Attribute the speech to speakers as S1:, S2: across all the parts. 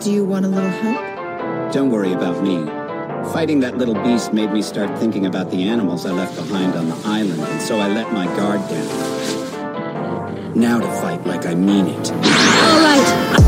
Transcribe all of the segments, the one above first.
S1: Do you want a little help?
S2: Don't worry about me. Fighting that little beast made me start thinking about the animals I left behind on the island, and so I let my guard down. Now to fight like I mean it.
S1: All right.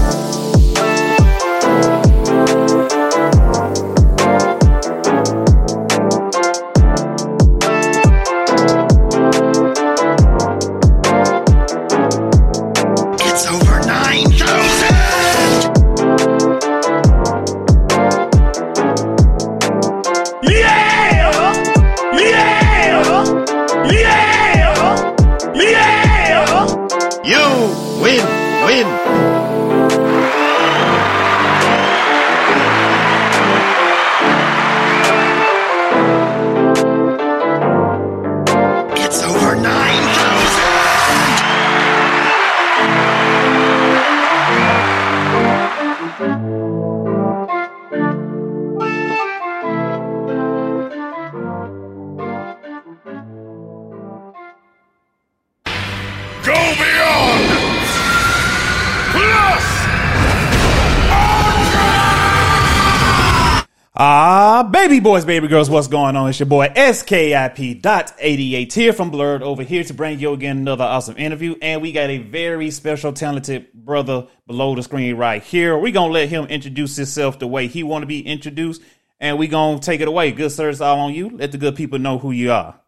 S3: Boys, baby girls, what's going on? It's your boy SKIP.88 here from Blerdover here to bring you again another awesome interview. And we got a very special, talented brother below the screen right here. We're going to let him introduce himself the way he want to be introduced. And we're going to take it away. Good sir, it's all on you. Let the good people know who you are.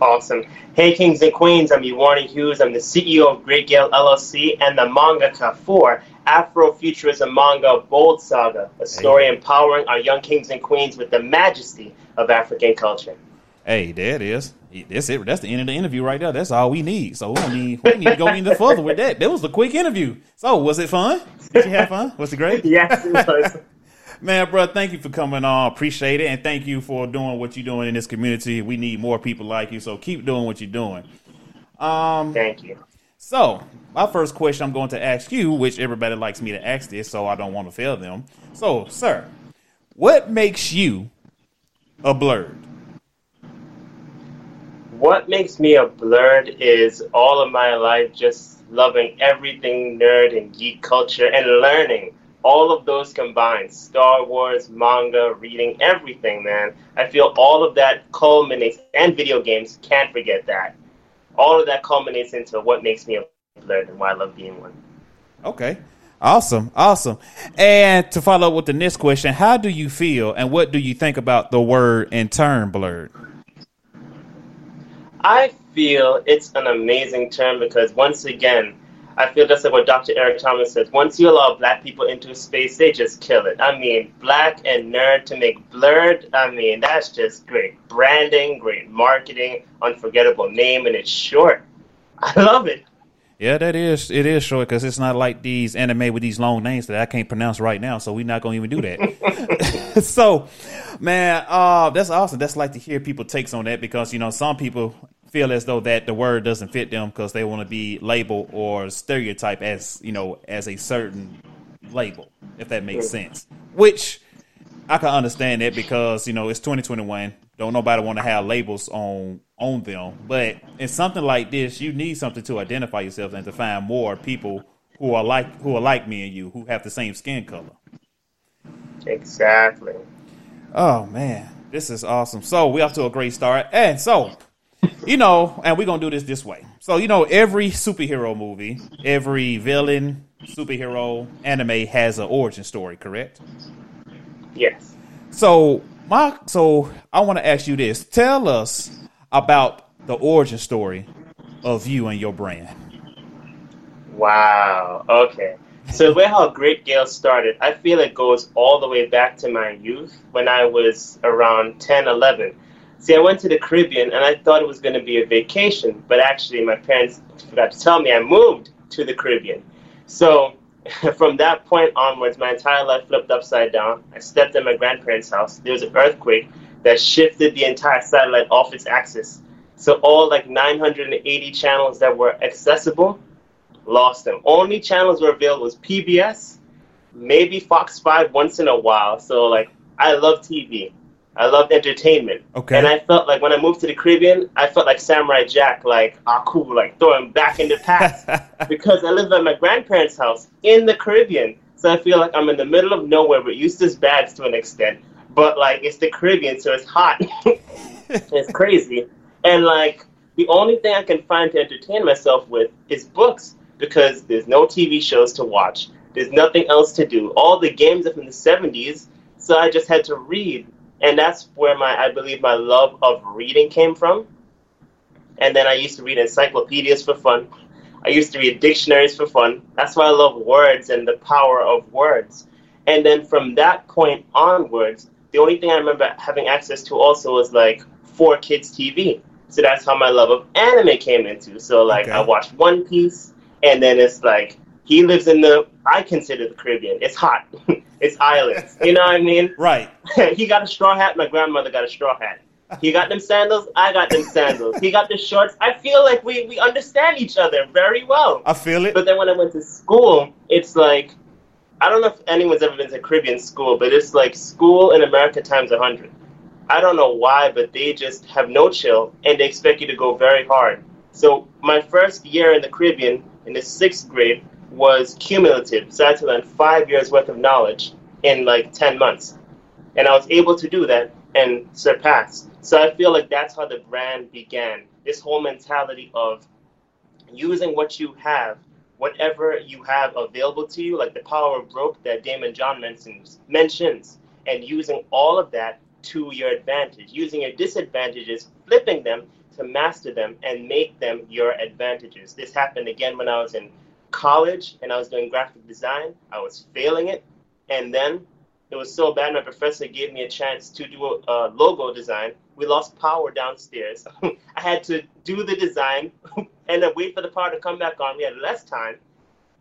S4: Awesome. Hey, kings and queens, I'm Iwani Hughes. I'm the CEO of Great Gale LLC and the mangaka for Afrofuturism Manga Bold Saga, a story empowering our young kings and queens with the majesty of African culture.
S3: Hey, there it is. That's it. That's the end of the interview right there. That's all we need. So we don't need, we need to go any further with that. That was a quick interview. So was it fun? Did you have fun? Was it great?
S4: Yes, it was.
S3: Man, bro, thank you for coming on. Appreciate it. And thank you for doing what you're doing in this community. We need more people like you. So keep doing what you're doing. Um,
S4: Thank you.
S3: So, my first question I'm going to ask you, which everybody likes me to ask this, so I don't want to fail them. So, sir, what makes you a blerd?
S4: What makes me a blerd is all of my life just loving everything nerd and geek culture and learning. All of those combined Star Wars, manga, reading, everything, man. I feel all of that culminates, and video games, can't forget that. All of that culminates into what makes me a blerd and why I love being one.
S3: Okay. Awesome. Awesome. And to follow up with the next question, how do you feel and what do you think about the word and term blerd?
S4: I feel it's an amazing term because once again, I feel just like what Dr. Eric Thomas says. Once you allow black people into space, they just kill it. I mean, black and nerd to make blerd. I mean, that's just great branding, great marketing, unforgettable name, and it's short. I love it.
S3: Yeah, that is it is short because it's not like these anime with these long names that I can't pronounce right now, so we're not gonna even do that. so, man, uh, that's awesome. That's like to hear people takes on that because you know some people feel as though that the word doesn't fit them because they want to be labeled or stereotyped as you know as a certain label, if that makes sense. Which I can understand that because you know it's 2021. Don't nobody want to have labels on on them. But in something like this, you need something to identify yourself and to find more people who are like who are like me and you who have the same skin color.
S4: Exactly.
S3: Oh man, this is awesome. So we off to a great start. And so, you know, and we're gonna do this this way. So you know, every superhero movie, every villain, superhero, anime has an origin story, correct?
S4: Yes.
S3: So my so I want to ask you this. Tell us about the origin story of you and your brand.
S4: Wow. Okay. So the way how Great Gale started, I feel it goes all the way back to my youth when I was around 10, 11. See, I went to the Caribbean and I thought it was going to be a vacation, but actually my parents forgot to tell me I moved to the Caribbean. So from that point onwards, my entire life flipped upside down. I stepped in my grandparents' house. There was an earthquake that shifted the entire satellite off its axis. So all like 980 channels that were accessible lost them. Only channels were available was PBS, maybe Fox 5 once in a while. So, like, I love TV. I loved entertainment.
S3: Okay.
S4: And I felt like when I moved to the Caribbean, I felt like Samurai Jack, like, ah, cool, like throwing back in the past. because I lived at my grandparents' house in the Caribbean. So I feel like I'm in the middle of nowhere, but Eustace Bagge to an extent. But like it's the Caribbean, so it's hot. it's crazy. And like the only thing I can find to entertain myself with is books because there's no TV shows to watch. There's nothing else to do. All the games are from the 70s, so I just had to read. And that's where my I believe my love of reading came from. And then I used to read encyclopedias for fun. I used to read dictionaries for fun. That's why I love words and the power of words. And then from that point onwards, the only thing I remember having access to also was like 4Kids TV. So that's how my love of anime came into. So like
S3: Okay.
S4: I watched One Piece, and then it's like he lives in the I consider the Caribbean. It's hot. it's islands. You know what I mean?
S3: Right.
S4: he got a straw hat. My grandmother got a straw hat. He got them sandals. I got them sandals. He got the shorts. I feel like we, we understand each other very well.
S3: I feel it.
S4: But then when I went to school, it's like I don't know if anyone's ever been to Caribbean school, but it's like school in America times a hundred. I don't know why, but they just have no chill and they expect you to go very hard. So my first year in the Caribbean, in the sixth grade, was cumulative. So I had to learn five years worth of knowledge in like ten months, and I was able to do that and surpass. So I feel like that's how the brand began. This whole mentality of using what you have, whatever you have available to you, like the power of rope that Daymond John mentions, and using all of that to your advantage, using your disadvantages, flipping them to master them and make them your advantages. This happened again when I was in college and I was doing graphic design. I was failing it, and then it was so bad. My professor gave me a chance to do a, a logo design. We lost power downstairs. I had to do the design and then wait for the power to come back on. We had less time,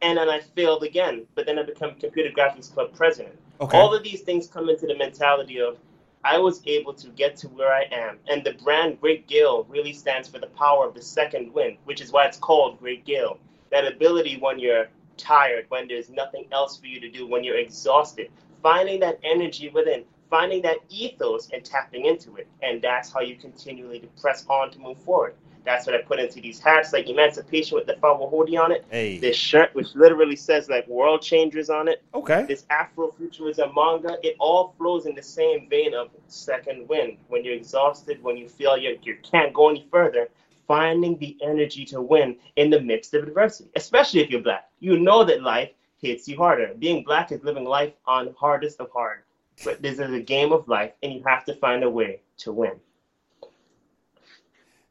S4: and then I failed again. But then I became computer graphics club president.
S3: Okay.
S4: All of these things come into the mentality of I was able to get to where I am. And the brand Great Gale really stands for the power of the second wind, which is why it's called Great Gale. That ability when you're tired, when there's nothing else for you to do, when you're exhausted, finding that energy within, finding that ethos and tapping into it. And that's how you continually to press on to move forward. That's what I put into these hats, like Emancipation with the flower hoodie on it.
S3: Hey.
S4: This shirt, which literally says like World Changers on it
S3: Okay.
S4: this Afrofuturism manga, it all flows in the same vein of second wind. When you're exhausted, when you feel you, you can't go any further, finding the energy to win in the midst of adversity, especially if you're black. You know that life hits you harder. Being black is living life on hardest of hard. But this is a game of life, and you have to find a way to win.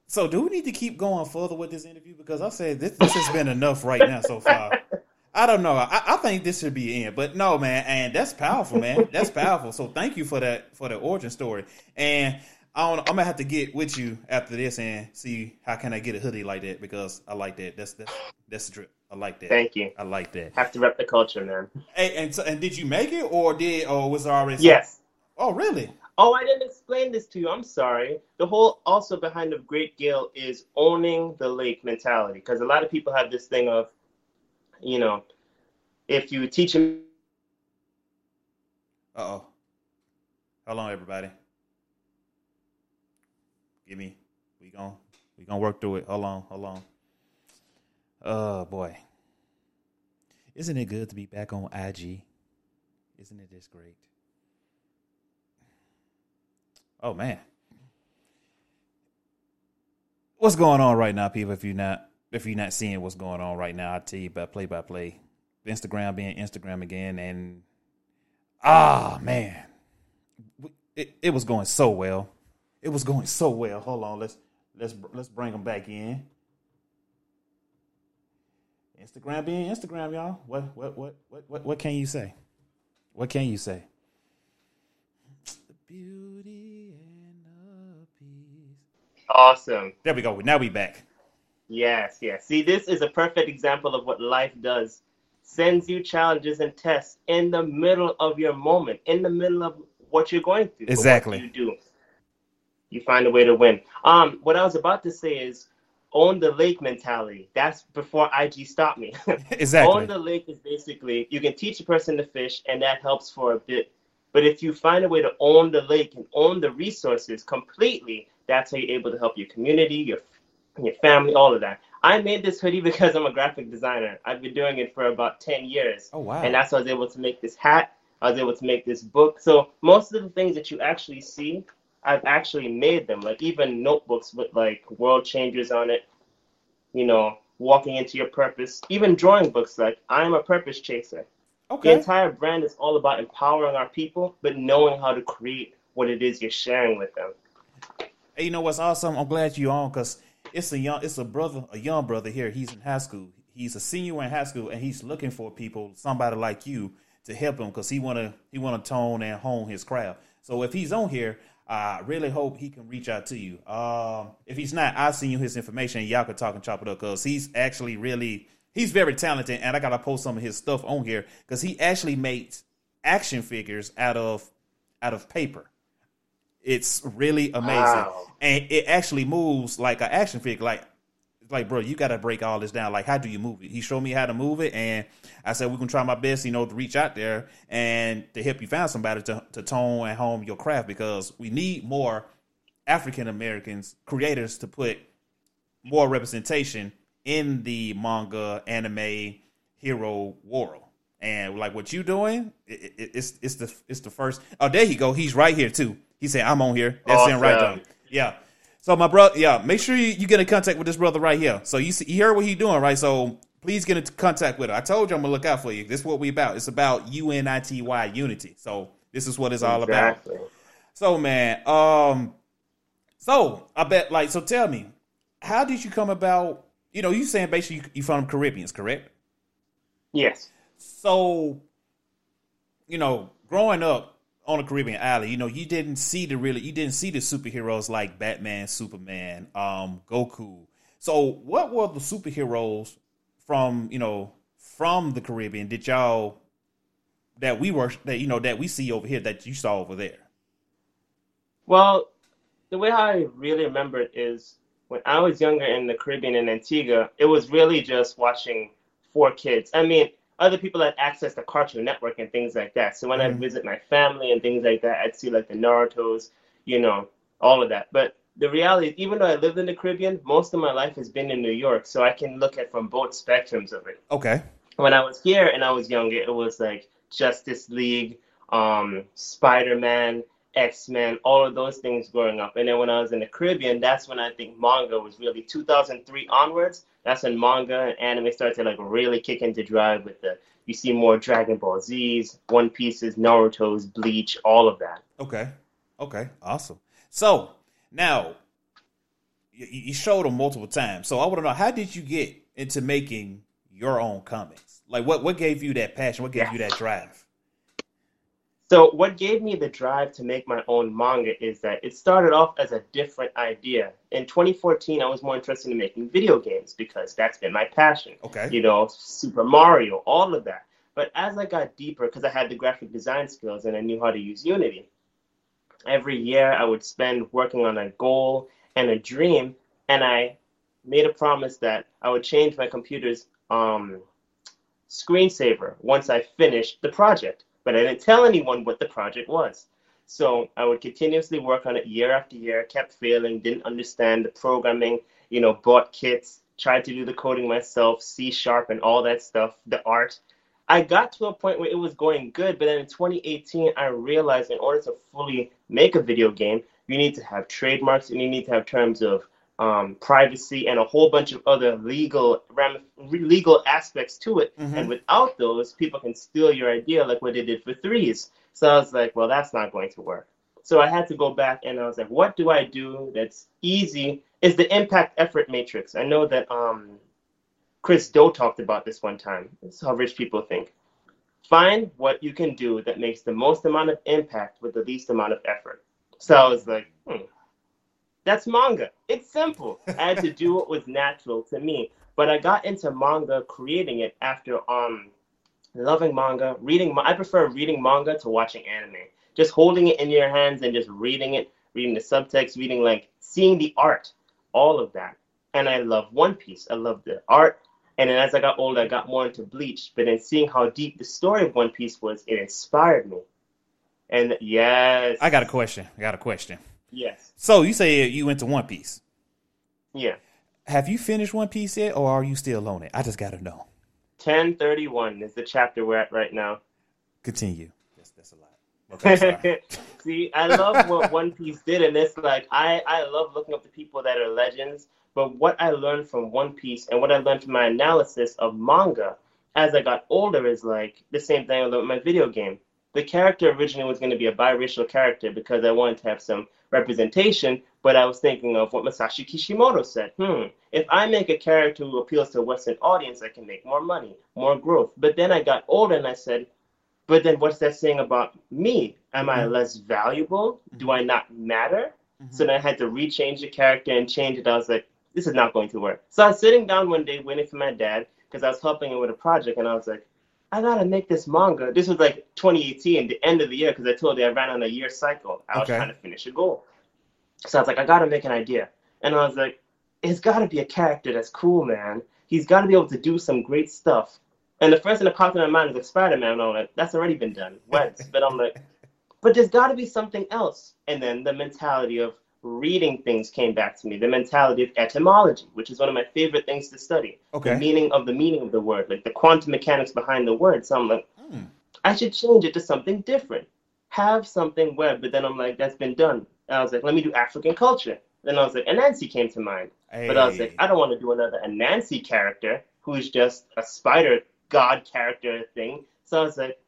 S3: So do we need to keep going further with this interview? Because I said this, this has been enough right now so far. I don't know. I, I think this should be in, but no, man. And that's powerful, man. That's powerful. So thank you for that for the origin story. And I don't, I'm gonna have to get with you after this and see how can I get a hoodie like that because I like that. That's that's that's the drip. I like that.
S4: Thank you.
S3: I like that.
S4: Have to rep the culture, man.
S3: Hey, and so, and did you make it or did or was it already?
S4: Yes.
S3: Oh, really?
S4: Oh, I didn't explain this to you. I'm sorry. The whole also behind the Great Gale is owning the lake mentality. Because a lot of people have this thing of, you know, if you teach them,
S3: Uh oh. Hold on, everybody. Give me. We gon' we gonna work through it. Hold on, hold on. Oh boy. Isn't it good to be back on IG? Isn't it just great? Oh man. What's going on right now, people? If you're not if you're not seeing what's going on right now, I tell you about play by play. Instagram being Instagram again and Ah man, it, it was going so well. It was going so well. Hold on, let's let's let's bring them back in. Instagram being Instagram, y'all. What what what what what what can you say? What can you say? The beauty and the peace.
S4: awesome.
S3: There we go. Now we back.
S4: Yes, yes. See, this is a perfect example of what life does. Sends you challenges and tests in the middle of your moment, in the middle of what you're going through.
S3: Exactly.
S4: you do. You find a way to win. Um, what I was about to say is own the lake mentality. That's before IG stopped me.
S3: Exactly.
S4: Own the lake is basically you can teach a person to fish, and that helps for a bit. But if you find a way to own the lake and own the resources completely, that's how you're able to help your community, your your family, all of that. I made this hoodie because I'm a graphic designer. I've been doing it for about 10 years.
S3: Oh, wow.
S4: And that's how I was able to make this hat. I was able to make this book. So most of the things that you actually see, I've actually made them. Like even notebooks with like world changers on it, you know, walking into your purpose. Even drawing books like I am a purpose chaser.
S3: Okay.
S4: The entire brand is all about empowering our people, but knowing how to create what it is you're sharing with them.
S3: Hey, you know what's awesome? I'm glad you're on because it's a young, it's a brother, a young brother here. He's in high school. He's a senior in high school, and he's looking for people, somebody like you, to help him because he wanna he wanna tone and hone his craft. So if he's on here, I really hope he can reach out to you. Um, if he's not, I'll send you his information. and Y'all can talk and chop it up because he's actually really he's very talented, and I gotta post some of his stuff on here because he actually makes action figures out of out of paper. It's really amazing,
S4: Wow.
S3: and it actually moves like an action figure. Like, like, bro, you got to break all this down. Like, how do you move it? He showed me how to move it, and I said we can try my best, you know, to reach out there and to help you find somebody to to tone and home your craft because we need more African Americans creators to put more representation in the manga, anime, hero world. And like what you doing, it, it, it's it's the it's the first. Oh, there you go. He's right here too. He said, "I'm on here." That's oh, him right there. Yeah. So my brother, yeah, make sure you, you get in contact with this brother right here. So you see, you heard what he doing, right? So please get into contact with her. I told you I'm gonna look out for you. This is what we about. It's about unity unity. So this is what it's all about. So man, um, so I bet like so. Tell me, how did you come about? You know, you saying basically you, you from Caribbeans, correct?
S4: Yes.
S3: So, you know, growing up on the Caribbean island, you know, you didn't see the really, you didn't see the superheroes like Batman, Superman, um, Goku. So, what were the superheroes from you know from the Caribbean? Did y'all that we were that you know that we see over here that you saw over there?
S4: Well, the way I really remember it is when I was younger in the Caribbean in Antigua, it was really just watching four kids. I mean, other people had access to Cartoon Network and things like that. So when I'd
S3: Mhm.
S4: visit my family and things like that, I'd see like the Naruto's, you know, all of that. But the reality is, even though I lived in the Caribbean, most of my life has been in New York. So I can look at from both spectrums of it
S3: Okay,
S4: when I was here and I was younger, it was like Justice League, um, Spider Man, X Men, all of those things growing up. And then when I was in the Caribbean, that's when I think manga was really 2003 onwards. That's when manga and anime started to like really kick into drive with the you see more Dragon Ball Z's, One Pieces, Naruto's, Bleach, all of that.
S3: okay, okay, awesome. So now you, you showed them multiple times. So I want to know how did you get into making your own comics? Like what what gave you that passion? What gave you that drive?
S4: So what gave me the drive to make my own manga is that it started off as a different idea. In 2014, I was more interested in making video games because that's been my passion.
S3: Okay.
S4: You know, Super Mario, all of that. But as I got deeper, because I had the graphic design skills and I knew how to use Unity, every year I would spend working on a goal and a dream, and I made a promise that I would change my computer's um, screensaver once I finished the project. But I didn't tell anyone what the project was. So I would continuously work on it year after year, kept failing, didn't understand the programming, you know, bought kits, tried to do the coding myself, C sharp and all that stuff, the art. I got to a point where it was going good, but then in 2018, I realized in order to fully make a video game, you need to have trademarks and you need to have terms of um, privacy and a whole bunch of other legal ram- legal aspects to it.
S3: Mhm.
S4: And without those, people can steal your idea, like what they did for threes. So I was like, well, that's not going to work. So I had to go back and I was like, what do I do that's easy? Is the impact effort matrix. I know that um, Chris Do talked about this one time. This is how rich people think. Find what you can do that makes the most amount of impact with the least amount of effort. So I was like, hmm, that's manga. It's simple. I had to do what was natural to me. But I got into manga creating it after um loving manga, reading I prefer reading manga to watching anime. Just holding it in your hands and just reading it, reading the subtext, reading like seeing the art, all of that. And I love One Piece. I love the art. And then as I got older, I got more into Bleach. But then seeing how deep the story of One Piece was, it inspired me. And yes,
S3: I got a question. I got a question.
S4: Yes,
S3: So you say you went to One Piece.
S4: yeah.
S3: have you finished One Piece yet, or are you still on it? I just gotta know.
S4: 1031 is the chapter we're at right now.
S3: Continue. That's, that's a lot. Okay.
S4: See, I love what One Piece did, and it's like I, I love looking up the people that are legends. But what I learned from One Piece and what I learned from my analysis of manga as I got older is like the same thing I learned with my video game. The character originally was going to be a biracial character because I wanted to have some representation, but I was thinking of what Masashi Kishimoto said. Hmm, if I make a character who appeals to a Western audience, I can make more money, more growth. But then I got older and I said, but then what's that saying about me? Am I less valuable? Do I not matter? So then I had to rechange the character and change it. I was like, this is not going to work. So I was sitting down one day waiting for my dad because I was helping him with a project, and I was like, I gotta make this manga. This was like 2018, the end of the year, because I told you I ran on a year cycle. I was
S3: Okay.
S4: trying to finish a goal. So I was like, I gotta make an idea. And I was like, it's gotta be a character that's cool, man. He's gotta be able to do some great stuff. And the first thing that popped in my mind was like Spider Man. I'm like, that's already been done. Wentz. But I'm like, but there's gotta be something else. And then the mentality of reading things came back to me. The mentality of etymology, which is one of my favorite things to study.
S3: Okay.
S4: The meaning of the meaning of the word, like the quantum mechanics behind the word. So I'm like,
S3: Hmm.
S4: I should change it to something different. Have something where, but then I'm like, that's been done. And I was like, let me do African culture. Then I was like, Anansi came to mind. But I was like, I don't want to do another Anansi character who's just a spider god character thing. So I was like,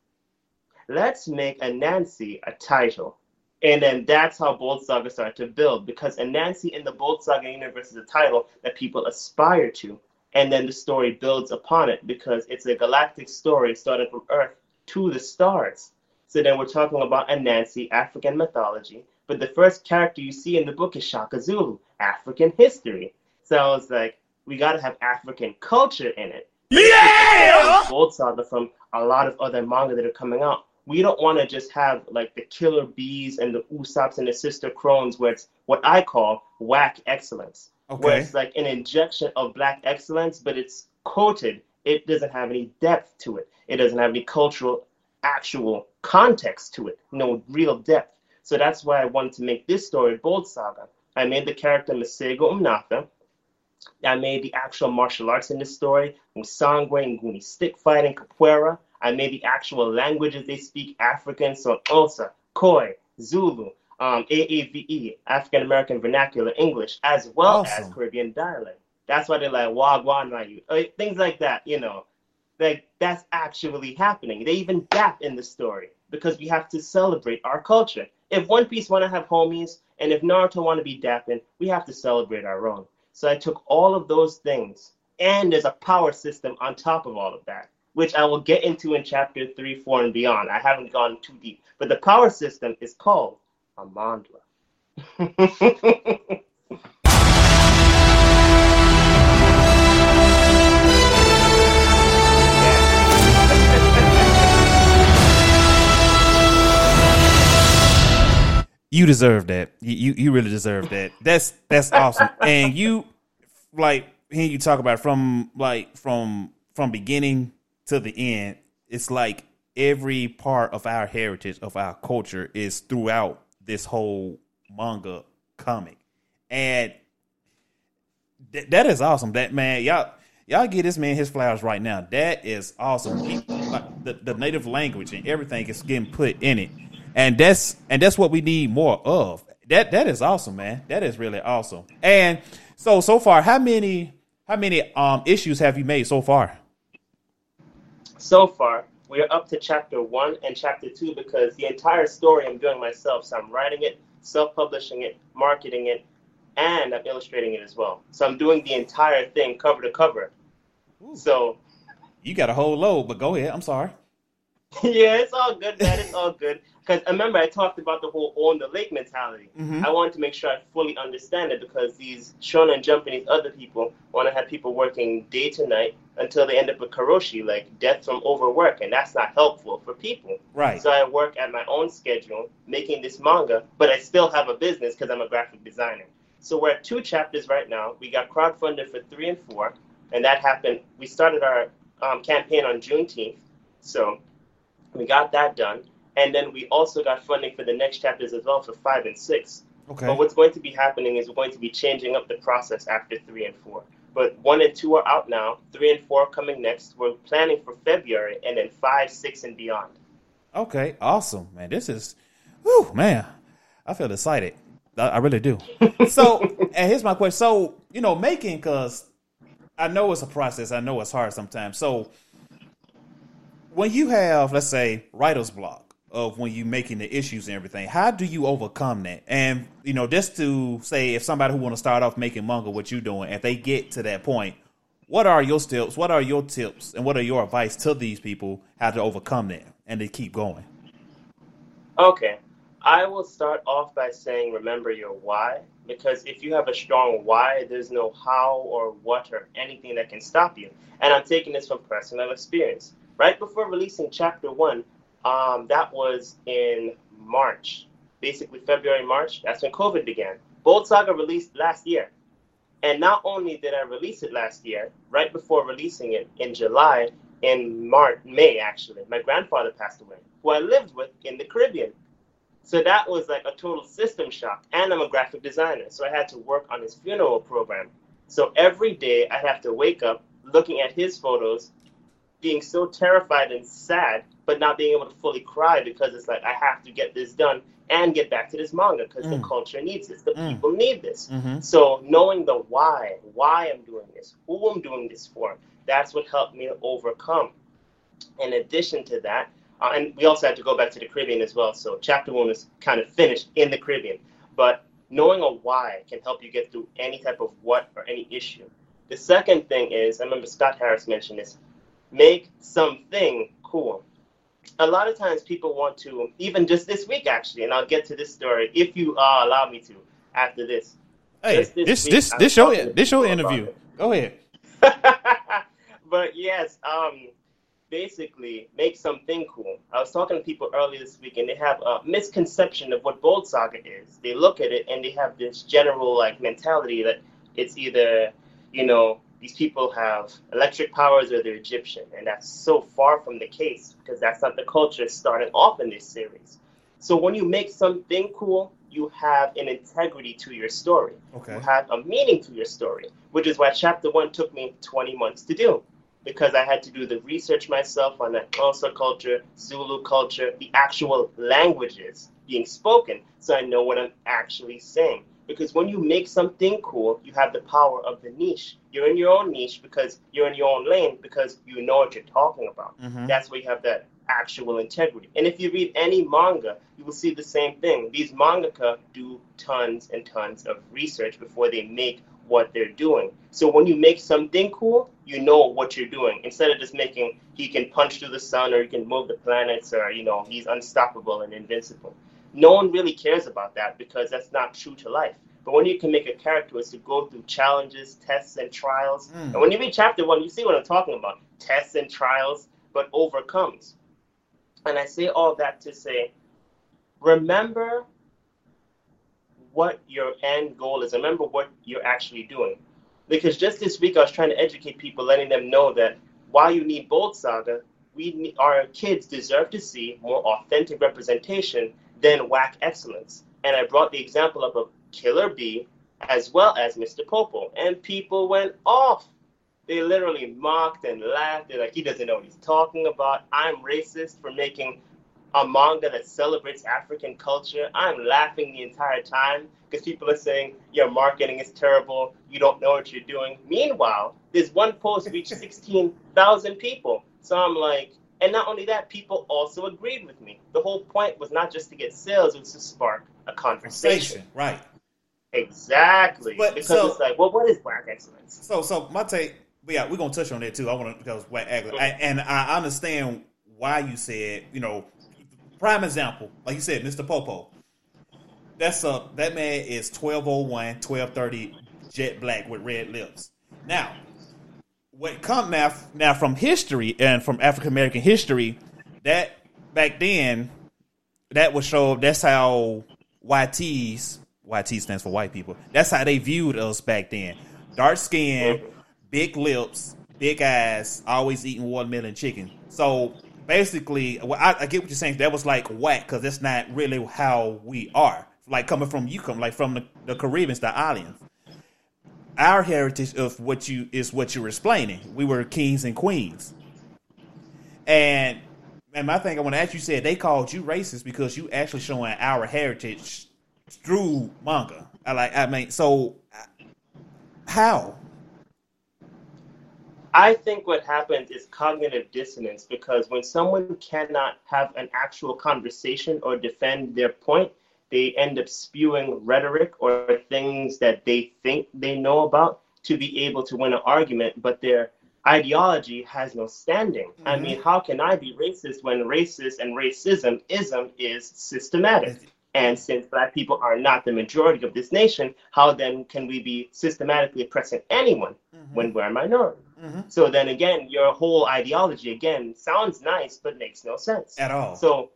S4: let's make Anansi a title. And then that's how Bold Saga started to build because Anansi in the Bold Saga universe is a title that people aspire to. And then the story builds upon it because it's a galactic story starting from Earth to the stars. So then we're talking about Anansi, African mythology. But the first character you see in the book is Shaka Zulu, African history. So I was like, we got to have African culture in it.
S5: Yeah!
S4: Bold Saga from a lot of other manga that are coming out. We don't want to just have like the killer bees and the Usopps and the Sister Krones where it's what I call whack excellence. Where it's like an injection of black excellence, but it's coated. It doesn't have any depth to it. It doesn't have any cultural, actual context to it. No real depth. So that's why I wanted to make this story Bold Saga. I made the character Masego Umnatha. I made the actual martial arts in this story, Musangwe, Nguni stick fighting, capoeira. I made the actual languages they speak, African, so Osa, Khoi, Zulu, um, AAVE, African American Vernacular English, as well as Caribbean dialect. That's why they're like Wagwan Mayu, uh, things like that, you know. Like that's actually happening. They even gap in the story because we have to celebrate our culture. If One Piece want to have homies, and if Naruto want to be dapping, we have to celebrate our own. So I took all of those things, and there's a power system on top of all of that, which I will get into in chapter three, four, and beyond. I haven't gone too deep, but the power system is called Amandla.
S3: You deserve that. You, you you really deserve that. That's that's awesome. And you like hearing you talk about it from like from from beginning to the end. It's like every part of our heritage of our culture is throughout this whole manga comic, and th- that is awesome. That man, y'all y'all give this man his flowers right now. That is awesome. He, like, the the native language and everything is getting put in it, and that's and that's what we need more of. That that is awesome, man. That is really awesome. And so so far, how many how many um issues have you made so far?
S4: So far, we are up to chapter one and chapter two because the entire story I'm doing myself. So I'm writing it, self publishing it, marketing it, and I'm illustrating it as well. So I'm doing the entire thing cover to cover. So
S3: You got a whole load, but go ahead. I'm sorry.
S4: yeah, it's all good, man. It's all good. Because remember, I talked about the whole own the lake mentality.
S3: Mhm.
S4: I wanted to make sure I fully understand it because these Shonen Jump and these other people want to have people working day to night until they end up with karoshi, like death from overwork, and that's not helpful for people.
S3: Right.
S4: So I work at my own schedule making this manga, but I still have a business because I'm a graphic designer. So we're at two chapters right now. We got crowdfunded for three and four, and that happened. We started our um, campaign on Juneteenth, so we got that done. And then we also got funding for the next chapters as well for five and six.
S3: Okay.
S4: But what's going to be happening is we're going to be changing up the process after three and four. But one and two are out now. Three and four are coming next. We're planning for February, and then five, six, and beyond.
S3: Okay, awesome, man. This is, whew, man. I feel excited. I, I really do. so, and here's my question. So, you know, making because I know it's a process. I know it's hard sometimes. So, when you have, let's say, writer's block of when you making the issues and everything, how do you overcome that? And you know, just to say, if somebody who want to start off making manga, what you doing, if they get to that point, what are your tips? What are your tips, and what are your advice to these people how to overcome that and to keep going?
S4: Okay. I will start off by saying remember your why, because if you have a strong why, there's no how or what or anything that can stop you. And I'm taking this from personal experience. Right before releasing chapter one, um, that was in March, basically February, March. That's when COVID began. Bold Saga released last year. And not only did I release it last year, right before releasing it in July, in March, May actually, my grandfather passed away, who I lived with in the Caribbean. So that was like a total system shock. And I'm a graphic designer, so I had to work on his funeral program. So every day I'd have to wake up looking at his photos, being so terrified and sad, but not being able to fully cry because it's like I have to get this done and get back to this manga because the
S3: Mm.
S4: culture needs this, the
S3: Mm.
S4: people need this.
S3: Mm-hmm.
S4: So knowing the why, why I'm doing this, who I'm doing this for, that's what helped me overcome. In addition to that, uh, and we also had to go back to the Caribbean as well. So chapter one was kind of finished in the Caribbean, but knowing a why can help you get through any type of what or any issue. The second thing is, I remember Scott Harris mentioned this: make something cool. A lot of times people want to, even just this week actually, and I'll get to this story if you uh, allow me to after this.
S3: Hey,
S4: Just this
S3: this
S4: week,
S3: this this your this your interview. Go ahead.
S4: but yes, um, basically make something cool. I was talking to people earlier this week, and they have a misconception of what Bold Saga is. They look at it and they have this general like mentality that it's either you know these people have electric powers or they're Egyptian, and that's so far from the case because that's not the culture starting off in this series. So when you make something cool, you have an integrity to your story.
S3: Okay.
S4: You have a meaning to your story, which is why chapter one took me 20 months to do because I had to do the research myself on the Xhosa culture, Zulu culture, the actual languages being spoken, so I know what I'm actually saying. Because when you make something cool, you have the power of the niche. You're in your own niche because you're in your own lane because you know what you're talking about.
S3: Mhm.
S4: That's where you have that actual integrity. And if you read any manga, you will see the same thing. These mangaka do tons and tons of research before they make what they're doing. So when you make something cool, you know what you're doing. Instead of just making he can punch through the sun or he can move the planets or you know he's unstoppable and invincible. No one really cares about that because that's not true to life. But when you can make a character is to go through challenges, tests, and trials.
S3: Mm.
S4: And when you read chapter one, you see what I'm talking about. Tests and trials, but overcomes. And I say all that to say, remember what your end goal is. Remember what you're actually doing. Because just this week, I was trying to educate people, letting them know that while you need Bold Saga, we our kids deserve to see more authentic representation than whack excellence. And I brought the example up of Killer Bee as well as Mr. Popo, and people went off. They literally mocked and laughed. They're like, he doesn't know what he's talking about. I'm racist for making a manga that celebrates African culture. I'm laughing the entire time because people are saying your marketing is terrible. You don't know what you're doing. Meanwhile, this one post reached 16,000 people. So I'm like, and not only that, people also agreed with me. The whole point was not just to get sales, it was to spark a conversation.
S3: Right?
S4: Exactly.
S3: But
S4: because
S3: so-
S4: it's like, well, what is black excellence?
S3: So, so my take, yeah, we're gonna touch on that too. I want to because whack excellence, I, and I understand why you said, you know, prime example, like you said, Mr. Popo. That's a that man is 1201, 1230, jet black with red lips. Now, what come now now from history and from African American history, that back then that would show that's how YTs YT stands for white people. That's how they viewed us back then. Dark skin, big lips, big eyes, always eating watermelon and chicken. So basically, well, I, I get what you're saying. That was like whack because that's not really how we are. like coming from you, come like from the, the Caribbeans, the islands. Our heritage of what you is what you're explaining. We were kings and queens, and and my thing I want to ask you said they called you racist because you actually showing our heritage through manga. I like I mean so how
S4: I think what happens is cognitive dissonance because when someone cannot have an actual conversation or defend their point, they end up spewing rhetoric or things that they think they know about to be able to win an argument, but their ideology has no standing. I mm-hmm. mean, how can I be racist when racist and racism ism is systematic? And since black people are not the majority of this nation, how then can we be systematically oppressing anyone mm-hmm. when we're a minority? Mm-hmm. So then again, your whole ideology again sounds nice but makes no sense
S3: at all?
S4: so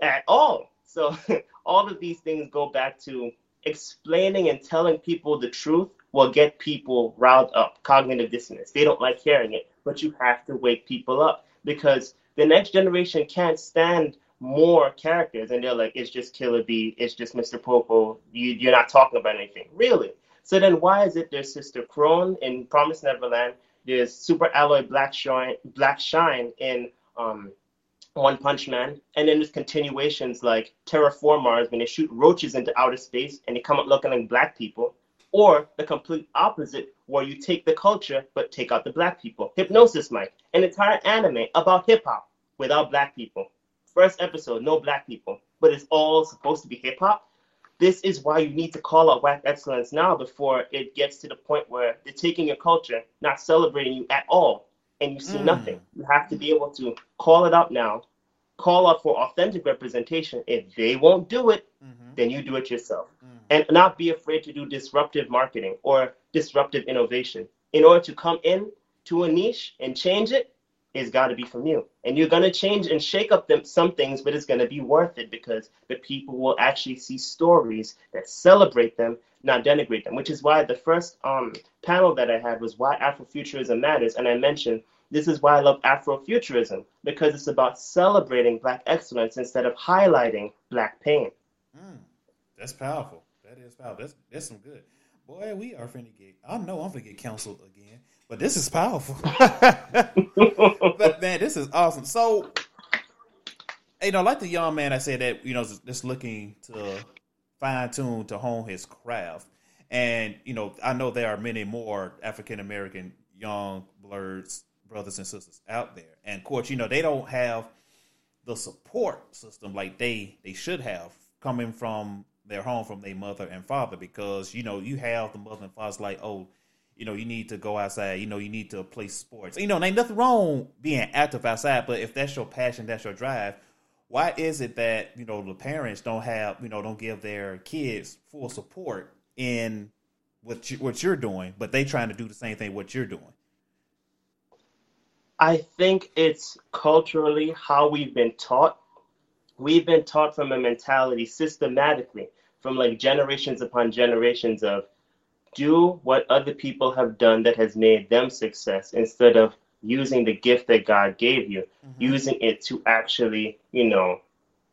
S4: at all. So all of these things go back to explaining and telling people the truth will get people riled up, cognitive dissonance. They don't like hearing it, but you have to wake people up because the next generation can't stand more characters and they're like, it's just Killer Bee, it's just Mr. Popo, you, you're not talking about anything. Really? So then why is it there's Sister Krone in Promised Neverland, there's Super Alloy Black Shine, Black Shine in um, one Punch Man, and then there's continuations like Terra Formars when they shoot roaches into outer space and they come up looking like black people, or the complete opposite where you take the culture but take out the black people. Hypnosis Mic, an entire anime about hip hop without black people. First episode, no black people, but it's all supposed to be hip hop. This is why you need to call out whack excellence now before it gets to the point where they're taking your culture, not celebrating you at all, and you see mm. nothing. You have to be able to call it out now, call out for authentic representation. If they won't do it, mm-hmm. then you do it yourself. Mm. And not be afraid to do disruptive marketing or disruptive innovation. In order to come in to a niche and change it, it's got to be from you. And you're going to change and shake up them some things, but it's going to be worth it because the people will actually see stories that celebrate them, not denigrate them, which is why the first um, panel that I had was why Afrofuturism matters. And I mentioned this is why I love Afrofuturism because it's about celebrating Black excellence instead of highlighting Black pain.
S3: Mm, that's powerful. That is powerful. That's that's some good. Boy, we are finna get. I know I'm finna get counseled again, but this is powerful. but man, this is awesome. So, you know, like the young man I said that you know just looking to fine tune to hone his craft, and you know, I know there are many more African American young blerds, brothers and sisters out there, and of course, you know, they don't have the support system like they they should have coming from their home from their mother and father because you know you have the mother and father's like oh you know you need to go outside. You know you need to play sports. You know and ain't nothing wrong being active outside but if that's your passion that's your drive why is it that you know the parents don't have you know don't give their kids full support in what you, what you're doing but they trying to do the same thing what you're doing
S4: I think it's culturally how we've been taught. We've been taught from a mentality systematically, from like generations upon generations of do what other people have done that has made them success instead of using the gift that God gave you, mm-hmm. using it to actually, you know,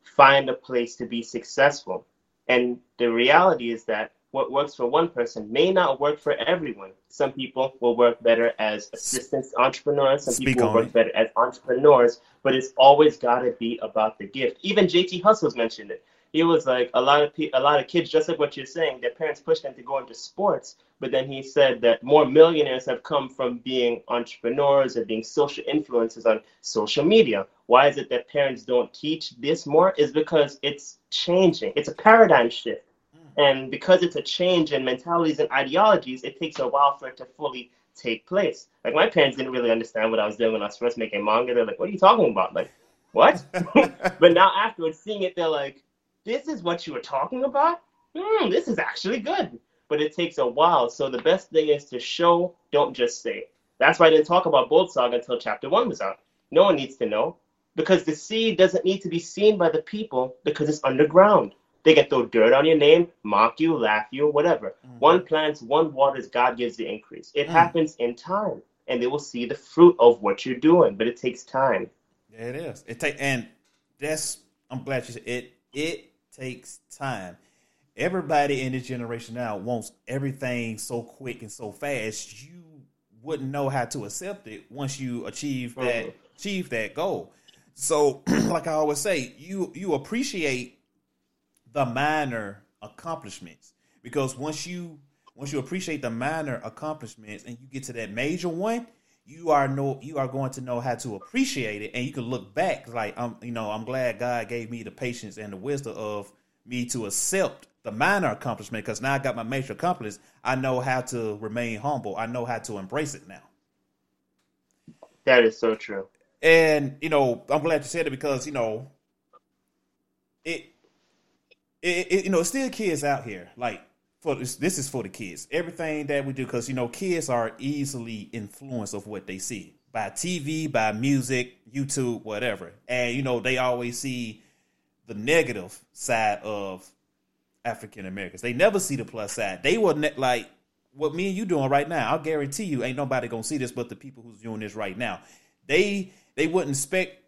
S4: find a place to be successful. And the reality is that what works for one person may not work for everyone. Some people will work better as assistants, entrepreneurs. Some
S3: Speak
S4: people will work
S3: it.
S4: better as entrepreneurs. But it's always got to be about the gift. Even JT Hustles mentioned it. He was like a lot of pe- a lot of kids, just like what you're saying. Their parents pushed them to go into sports, but then he said that more millionaires have come from being entrepreneurs or being social influencers on social media. Why is it that parents don't teach this more? Is because it's changing. It's a paradigm shift. And because it's a change in mentalities and ideologies, it takes a while for it to fully take place. Like my parents didn't really understand what I was doing when I was first making manga. They're like, "What are you talking about?" Like, what? but now afterwards, seeing it, they're like, "This is what you were talking about? Hmm, this is actually good." But it takes a while. So the best thing is to show, don't just say. That's why I didn't talk about Bold Saga until chapter one was out. No one needs to know because the seed doesn't need to be seen by the people because it's underground. They can throw dirt on your name, mock you, laugh you, whatever. One plants, one waters, God gives the increase. It happens in time, and they will see the fruit of what you're doing, but it takes time.
S3: Yeah, it is. It take and that's I'm glad you said it. It takes time, everybody in this generation now wants everything so quick and so fast. You wouldn't know how to accept it once you achieve that
S4: Mhm.
S3: achieve that goal. So, like I always say, you you appreciate the minor accomplishments because once you once you appreciate the minor accomplishments and you get to that major one, you are no you are going to know how to appreciate it and you can look back like I'm you know I'm glad God gave me the patience and the wisdom of me to accept the minor accomplishment because now I got my major accomplishments. I know how to remain humble. I know how to embrace it now.
S4: That is so true.
S3: And you know, I'm glad you said it because you know, it, it, it you know, it's still kids out here. Like for this, is for the kids. Everything that we do, because you know, kids are easily influenced of what they see by TV, by music, YouTube, whatever. And you know, they always see the negative side of African Americans. They never see the plus side. They were ne- like what me and you doing right now. I'll guarantee you, ain't nobody gonna see this but the people who's doing this right now. They they wouldn't expect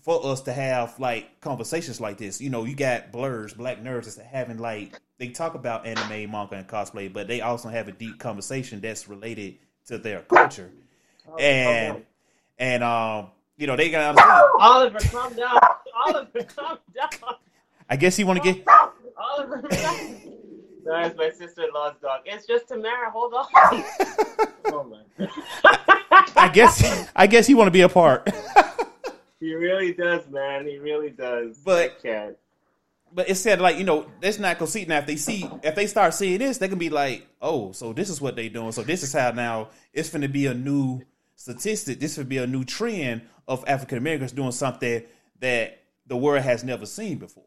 S3: for us to have like conversations like this. You know, you got blerds, black nerds that's having like they talk about anime, manga, and cosplay, but they also have a deep conversation that's related to their culture. And
S4: okay.
S3: and um, you know, they gotta understand.
S4: Oliver, calm down. Oliver, calm down.
S3: I guess he wanna get
S4: Oliver, relax. Sorry, it's my sister-in-law's dog. It's just Tamara. Hold on. oh my.
S3: I guess I guess he wanna be a part.
S4: he really does, man. He really does.
S3: But-
S4: I can't.
S3: But it said like you know that's not gonna see now if they see if they start seeing this they can be like oh so this is what they doing so this is how now it's going to be a new statistic this would be a new trend of African Americans doing something that the world has never seen before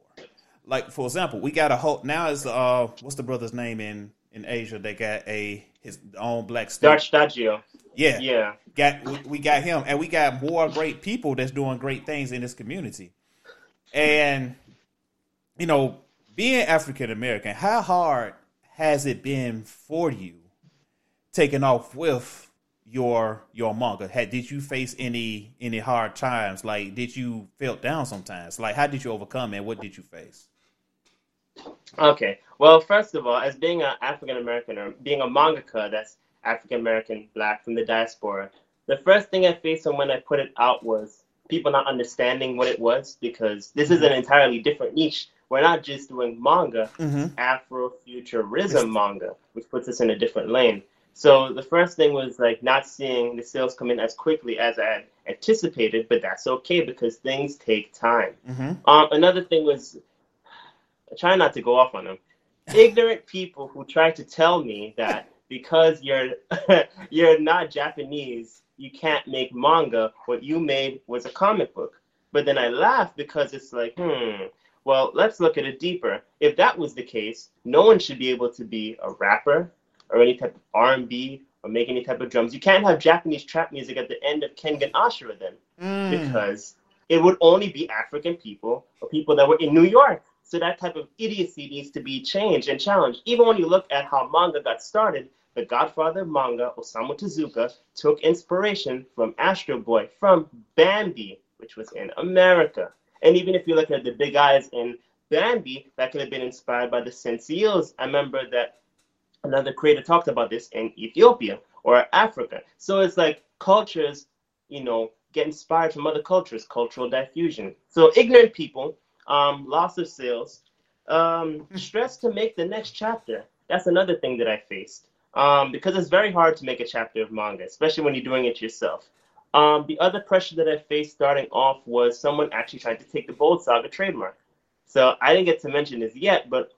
S3: like for example we got a whole now is uh what's the brother's name in in Asia they got a his own black state
S4: D'Art Shtajio.
S3: Yeah.
S4: Yeah.
S3: got we, got him and we got more great people that's doing great things in this community. And you know being african american how hard has it been for you taking off with your your manga? Had did you face any any hard times? Like did you felt down sometimes? Like how did you overcome and what did you face?
S4: Okay. Well, first of all, as being an African American or being a mangaka that's African American, black from the diaspora, the first thing I faced when I put it out was people not understanding what it was because this is an entirely different niche. We're not just doing manga,
S3: mm-hmm.
S4: Afrofuturism manga, which puts us in a different lane. So the first thing was like not seeing the sales come in as quickly as I had anticipated, but that's okay because things take time.
S3: Mm-hmm.
S4: Um, another thing was try not to go off on them. Ignorant people who try to tell me that because you're you're not Japanese, you can't make manga. What you made was a comic book. But then I laugh because it's like, hmm. Well, let's look at it deeper. If that was the case, no one should be able to be a rapper or any type of R&B or make any type of drums. You can't have Japanese trap music at the end of Kengan Ashura then
S3: Mm.
S4: because it would only be African people or people that were in New York. So that type of idiocy needs to be changed and challenged. Even when you look at how manga got started, the godfather manga, Osamu Tezuka, took inspiration from Astro Boy, from Bambi, which was in America. And even if you look at the big eyes in Bambi, that could have been inspired by the Sensiels. I remember that another creator talked about this in Ethiopia or Africa. So it's like cultures, you know, get inspired from other cultures, cultural diffusion. So ignorant people, um, loss of sales, um, stress to make the next chapter. That's another thing that I faced. Um, because it's very hard to make a chapter of manga, especially when you're doing it yourself. Um, the other pressure that I faced starting off was someone actually trying to take the Bold Saga trademark. So I didn't get to mention this yet, but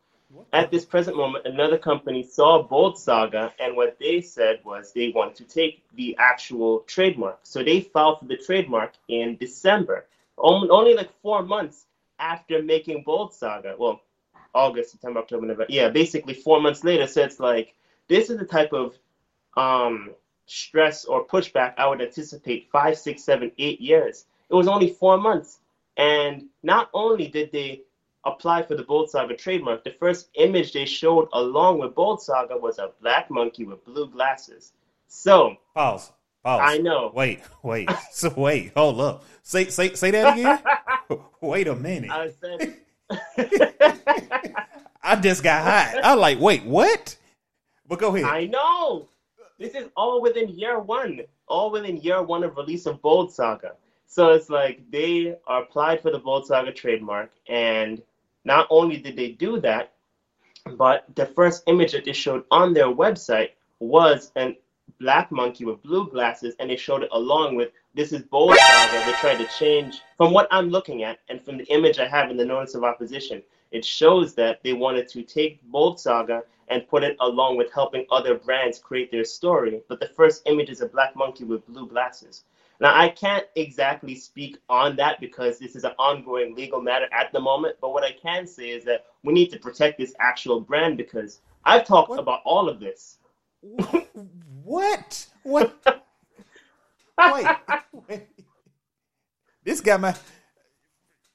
S4: at this present moment, another company saw Bold Saga, and what they said was they wanted to take the actual trademark. So they filed for the trademark in December, on- only like four months after making Bold Saga. Well, August, September, October, November. Yeah, basically four months later. So it's like this is the type of um, stress or pushback I would anticipate five, six, seven, eight years. It was only four months. And not only did they apply for the Bold Saga trademark, the first image they showed along with Bold Saga was a black monkey with blue glasses. So
S3: pause pause
S4: I know.
S3: wait wait so wait hold up say say say that again wait a minute
S4: I said,
S3: I just got hot. I'm like, wait, what? But go ahead.
S4: I know. This is all within year one. All within year one of release of Bold Saga. So it's like they are applied for the Bold Saga trademark, and not only did they do that, but the first image that they showed on their website was an black monkey with blue glasses, and they showed it along with this is Bold Saga. They tried to change from what I'm looking at and from the image I have in the notice of opposition. It shows that they wanted to take Bold Saga and put it along with helping other brands create their story. But the first image is a black monkey with blue glasses. Now, I can't exactly speak on that because this is an ongoing legal matter at the moment. But what I can say is that we need to protect this actual brand because I've talked
S3: What?
S4: about all of this.
S3: What? What? wait, wait. This guy, my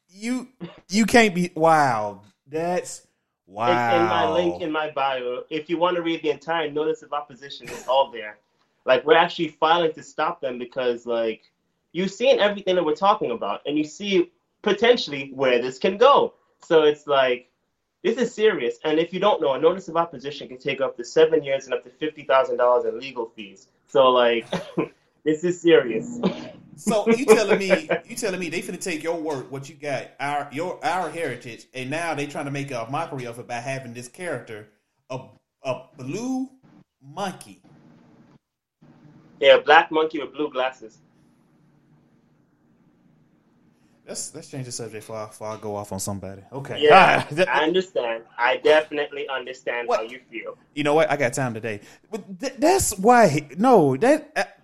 S3: you you can't be. Wow, that's wow.
S4: It's in my link in my bio. If you want to read the entire notice of opposition, it's all there. Like we're actually filing to stop them because like you've seen everything that we're talking about and you see potentially where this can go. So it's like this is serious. And if you don't know, a notice of opposition can take up to seven years and up to fifty thousand dollars in legal fees. So like this is serious.
S3: So you telling me you telling me they finna take your work, what you got, our your our heritage, and now they trying to make a mockery of it by having this character, a a blue monkey.
S4: Yeah, black monkey with blue glasses.
S3: Let's let's change the subject before I, before I go off on somebody. Okay.
S4: Yeah,
S3: Ah, that-
S4: I understand. I definitely understand
S3: What?
S4: how you feel.
S3: you know what? I got time today. But th- that's why. No, that.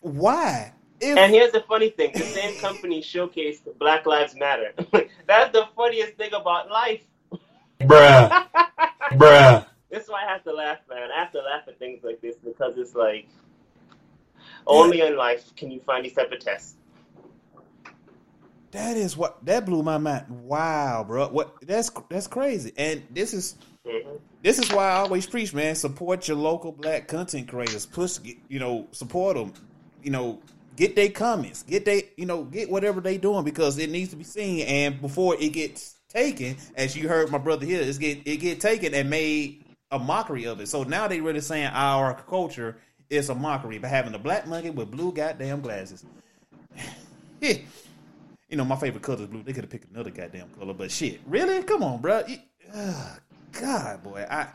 S3: Why? If,
S4: And here's the funny thing: the same company showcased Black Lives Matter. That's the funniest thing about life.
S5: Bruh. Bruh.
S4: That's why I have to laugh, man. I have to laugh at things like this because it's like only in life can you find these type of tests.
S3: that is what that blew my mind. Wow, bro. What? That's that's crazy. And this is
S4: Mhm.
S3: this is why I always preach, man. Support your local black content creators. Push, you know, support them. You know, get their comments, get they, you know, get whatever they doing because it needs to be seen. And before it gets taken, as you heard my brother here, it's get it get taken and made a mockery of it. So now they really saying our culture is a mockery by having a black monkey with blue goddamn glasses. you know, my favorite color is blue. They could have picked another goddamn color, but shit, really? Come on, bro. God, boy, I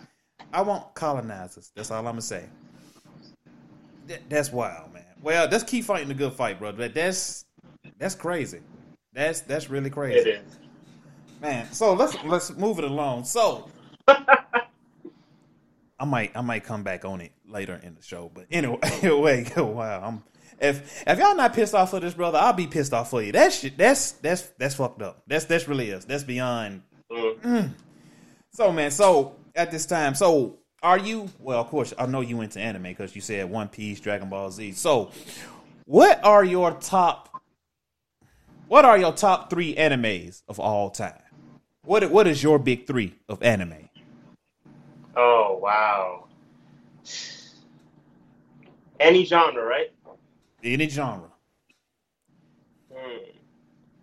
S3: I want colonizers. That's all I'm gonna say. That, that's wild, man. Well, let's keep fighting the good fight, brother. That, that's that's crazy. That's that's really crazy,
S4: It is.
S3: man. So let's let's move it along. So I might I might come back on it later in the show, but anyway, anyway, wow. I'm if if y'all not pissed off for this, brother, I'll be pissed off for you. That shit, that's that's that's fucked up. That's that's really is. That's beyond
S4: Mm.
S3: so man, so at this time, so are you? Well, of course, I know you into anime because you said One Piece, Dragon Ball Z. So, what are your top? What are your top three animes of all time? What What is your big three of anime?
S4: Oh wow. Any genre, right?
S3: Any genre?
S4: Hmm.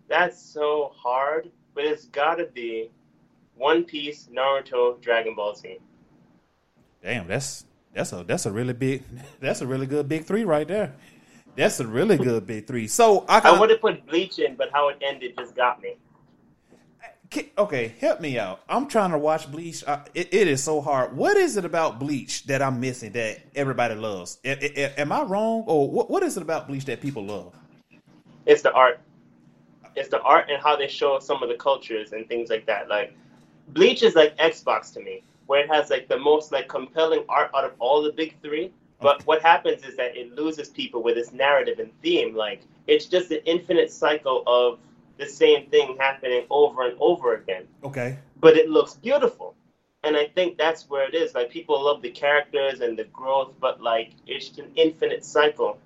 S4: That's so hard, but it's gotta be One Piece, Naruto, Dragon Ball Z.
S3: Damn, that's that's a that's a really big that's a really good big three right there. That's a really good big three. So I,
S4: I would have put Bleach in, but how it ended just got me.
S3: Okay, help me out. I'm trying to watch Bleach. Uh, it, it is so hard. What is it about Bleach that I'm missing that everybody loves? Am I wrong, or what, what is it about Bleach that people love?
S4: It's the art. It's the art and how they show some of the cultures and things like that. Like Bleach is like Xbox to me, where it has like the most like compelling art out of all the big three. But what happens is that it loses people with its narrative and theme. Like it's just an infinite cycle of the same thing happening over and over again.
S3: Okay,
S4: But it looks beautiful. And I think that's where it is. Like people love the characters and the growth, but like it's an infinite cycle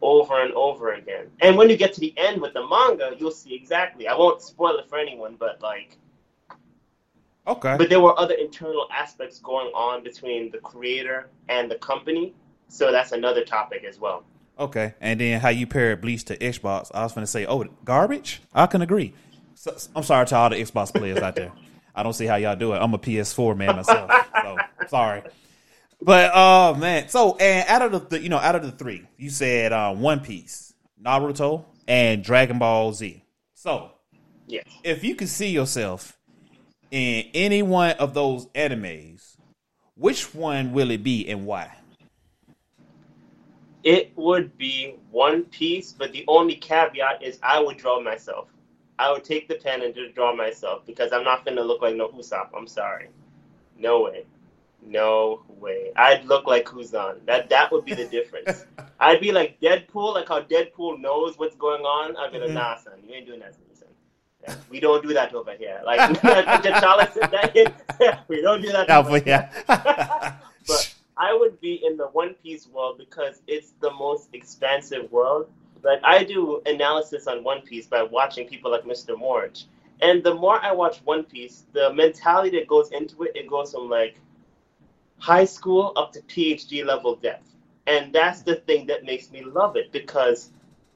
S4: over and over again. And when you get to the end with the manga, you'll see exactly. I won't spoil it for anyone, but like
S3: okay,
S4: but there were other internal aspects going on between the creator and the company. So that's another topic as well.
S3: okay. And then how you pair Bleach to Xbox? I was going to say, oh, garbage. I can agree. So, I'm sorry to all the Xbox players out there. I don't see how y'all do it. I'm a PS4 man myself, so sorry. But uh man, so and out of the th- you know out of the three, you said uh, One Piece, Naruto, and Dragon Ball Z. So
S4: Yes.
S3: if you could see yourself in any one of those animes, which one will it be and why?
S4: It would be One Piece, but the only caveat is I would draw myself. I would take the pen and just draw myself because I'm not gonna look like no Usopp. I'm sorry. No way. No way. I'd look like Kuzan. That that would be the difference. I'd be like Deadpool, like how Deadpool knows what's going on. I'd be like,
S3: Mhm.
S4: nah, son, you ain't doing that to me, son. Yeah, we don't do that over here. Like T'Challa said that in, we don't do that. Over here.
S3: yeah.
S4: But I would be in the One Piece world because it's the most expansive world. Like I do analysis on One Piece by watching people like Mr. Morj. And the more I watch One Piece, the mentality that goes into it, it goes from like high school up to PhD level depth. And that's the thing that makes me love it because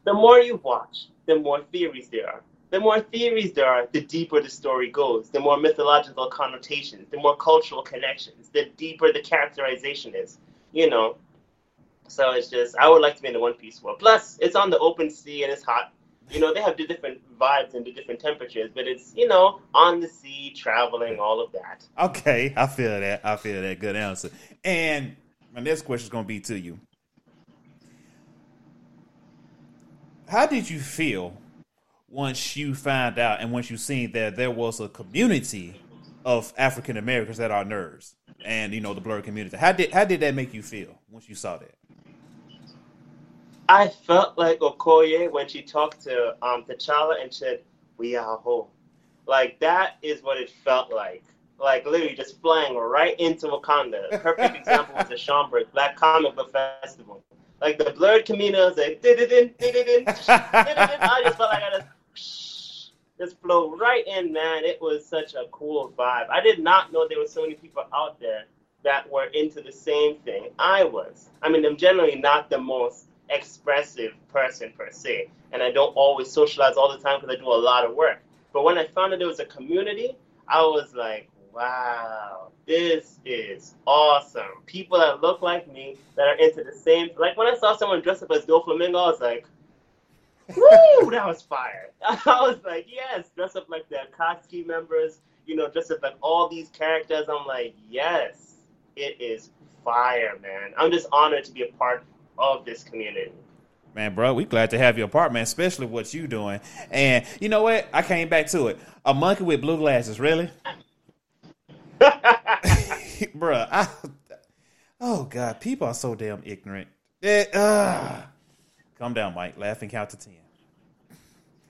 S4: the more you watch, the more theories there are. The more theories there are, the deeper the story goes, the more mythological connotations, the more cultural connections, the deeper the characterization is, you know. So it's just, I would like to be in the One Piece world. Plus, it's on the open sea and it's hot. You know, they have the different vibes and the different temperatures, but it's, you know, on the sea, traveling, all of that.
S3: Okay, I feel that. I feel that. Good answer. And my next question is going to be to you. How did you feel once you found out and once you seen that there was a community of African Americans that are nerds and you know the blerd community? How did how did that make you feel once you saw that?
S4: I felt like Okoye when she talked to um, T'Challa and said, "We are home." Like that is what it felt like. Like literally just flying right into Wakanda. A perfect example was the Schomburg Black Comic Book Festival. Like the blerd community was like. I just felt like I just just flow right in, man. It was such a cool vibe. I did not know there were so many people out there that were into the same thing I was. I mean, I'm generally not the most expressive person per se, and I don't always socialize all the time because I do a lot of work. But when I found that there was a community, I was like, wow, this is awesome. People that look like me that are into the same. Like when I saw someone dressed up as Doflamingo, I was like, woo, that was fire. I was like, yes, dress up like the Akatsuki members, you know, dress up like all these characters. I'm like, yes, it is fire, man. I'm just honored to be a part of this community.
S3: Man, bro, we glad to have you apart, man, especially what you doing. And you know what? I came back to it. A monkey with blue glasses, really? Bruh, I, oh God, people are so damn ignorant. Eh, ah. Calm down, Mike. Laugh and count to ten.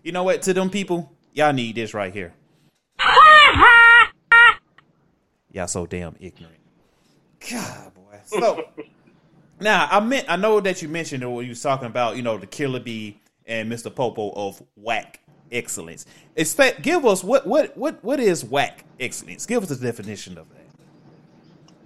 S3: You know what? To them people, y'all need this right here. Y'all so damn ignorant. God, boy. So now I meant I know that you mentioned it when you was talking about you know the Killer Bee and Mr. Popo of whack excellence. That give us what what what what is whack excellence? Give us a definition of that.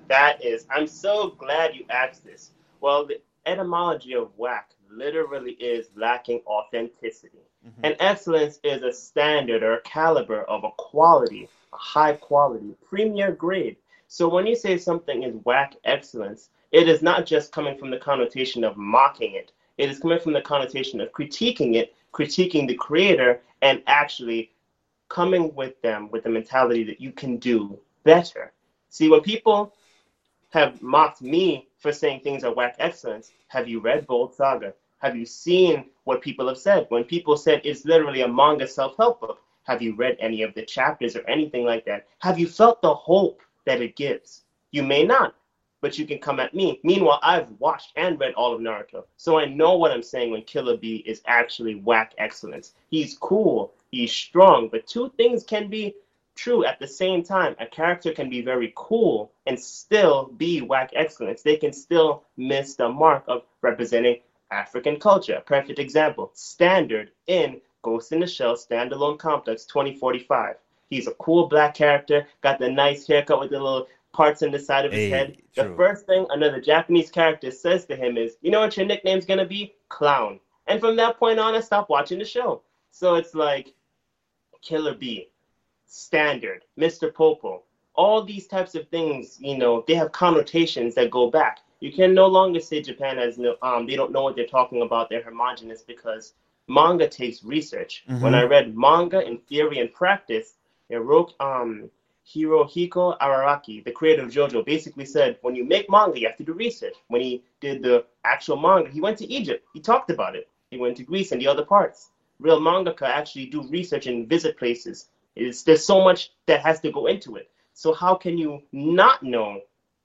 S4: That is, I'm so glad you asked this. Well, the etymology of whack literally is lacking authenticity. Mm-hmm. And excellence is a standard or a caliber of a quality, a high quality, premier grade. So when you say something is whack excellence, it is not just coming from the connotation of mocking it, it is coming from the connotation of critiquing it, critiquing the creator, and actually coming with them with the mentality that you can do better. See, when people have mocked me for saying things are whack excellence. Have you read Bold Saga? Have you seen what people have said? When people said it's literally a manga self help book, have you read any of the chapters or anything like that? Have you felt the hope that it gives? You may not, but you can come at me. Meanwhile, I've watched and read all of Naruto, so I know what I'm saying when Killer Bee is actually whack excellence. He's cool, he's strong, but two things can be true at the same time. A character can be very cool and still be whack excellence. They can still miss the mark of representing African culture. Perfect example Standard in Ghost in the Shell Standalone Complex 2045. He's a cool black character, got the nice haircut with the little parts in the side of his
S3: Hey,
S4: head. The
S3: true.
S4: first thing another Japanese character says to him is, You know what your nickname's gonna be? Clown. And from that point on, I stopped watching the show. So it's like Killer Bee, standard, Mr. Popo. All these types of things, you know, they have connotations that go back. You can no longer say Japan has no, um, they don't know what they're talking about. They're homogenous because manga takes research. When I read manga in theory and practice, Hiro, um, Hirohiko Araki, the creator of JoJo, basically said when you make manga, you have to do research. When he did the actual manga, he went to Egypt. He talked about it. He went to Greece and the other parts. Real mangaka actually do research and visit places. It's, there's so much that has to go into it. So how can you not know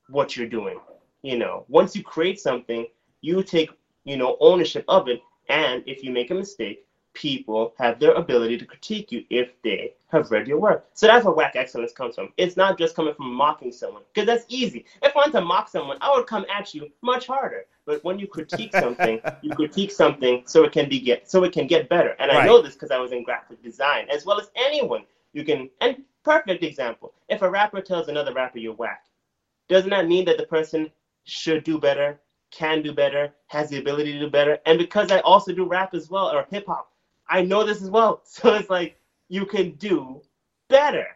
S4: what you're doing? You know, once you create something, you take you know ownership of it, and if you make a mistake, people have their ability to critique you if they have read your work. So that's where whack excellence comes from. It's not just coming from mocking someone, because that's easy. If I wanted to mock someone, I would come at you much harder. But when you critique something, you critique something so it can be get so it can get better. And I know this because I was in graphic design, as well as anyone. You can and perfect example. If a rapper tells another rapper you're whack, doesn't that mean that the person should do better, can do better, has the ability to do better? And because I also do rap as well or hip hop, I know this as well. So it's like you can do better.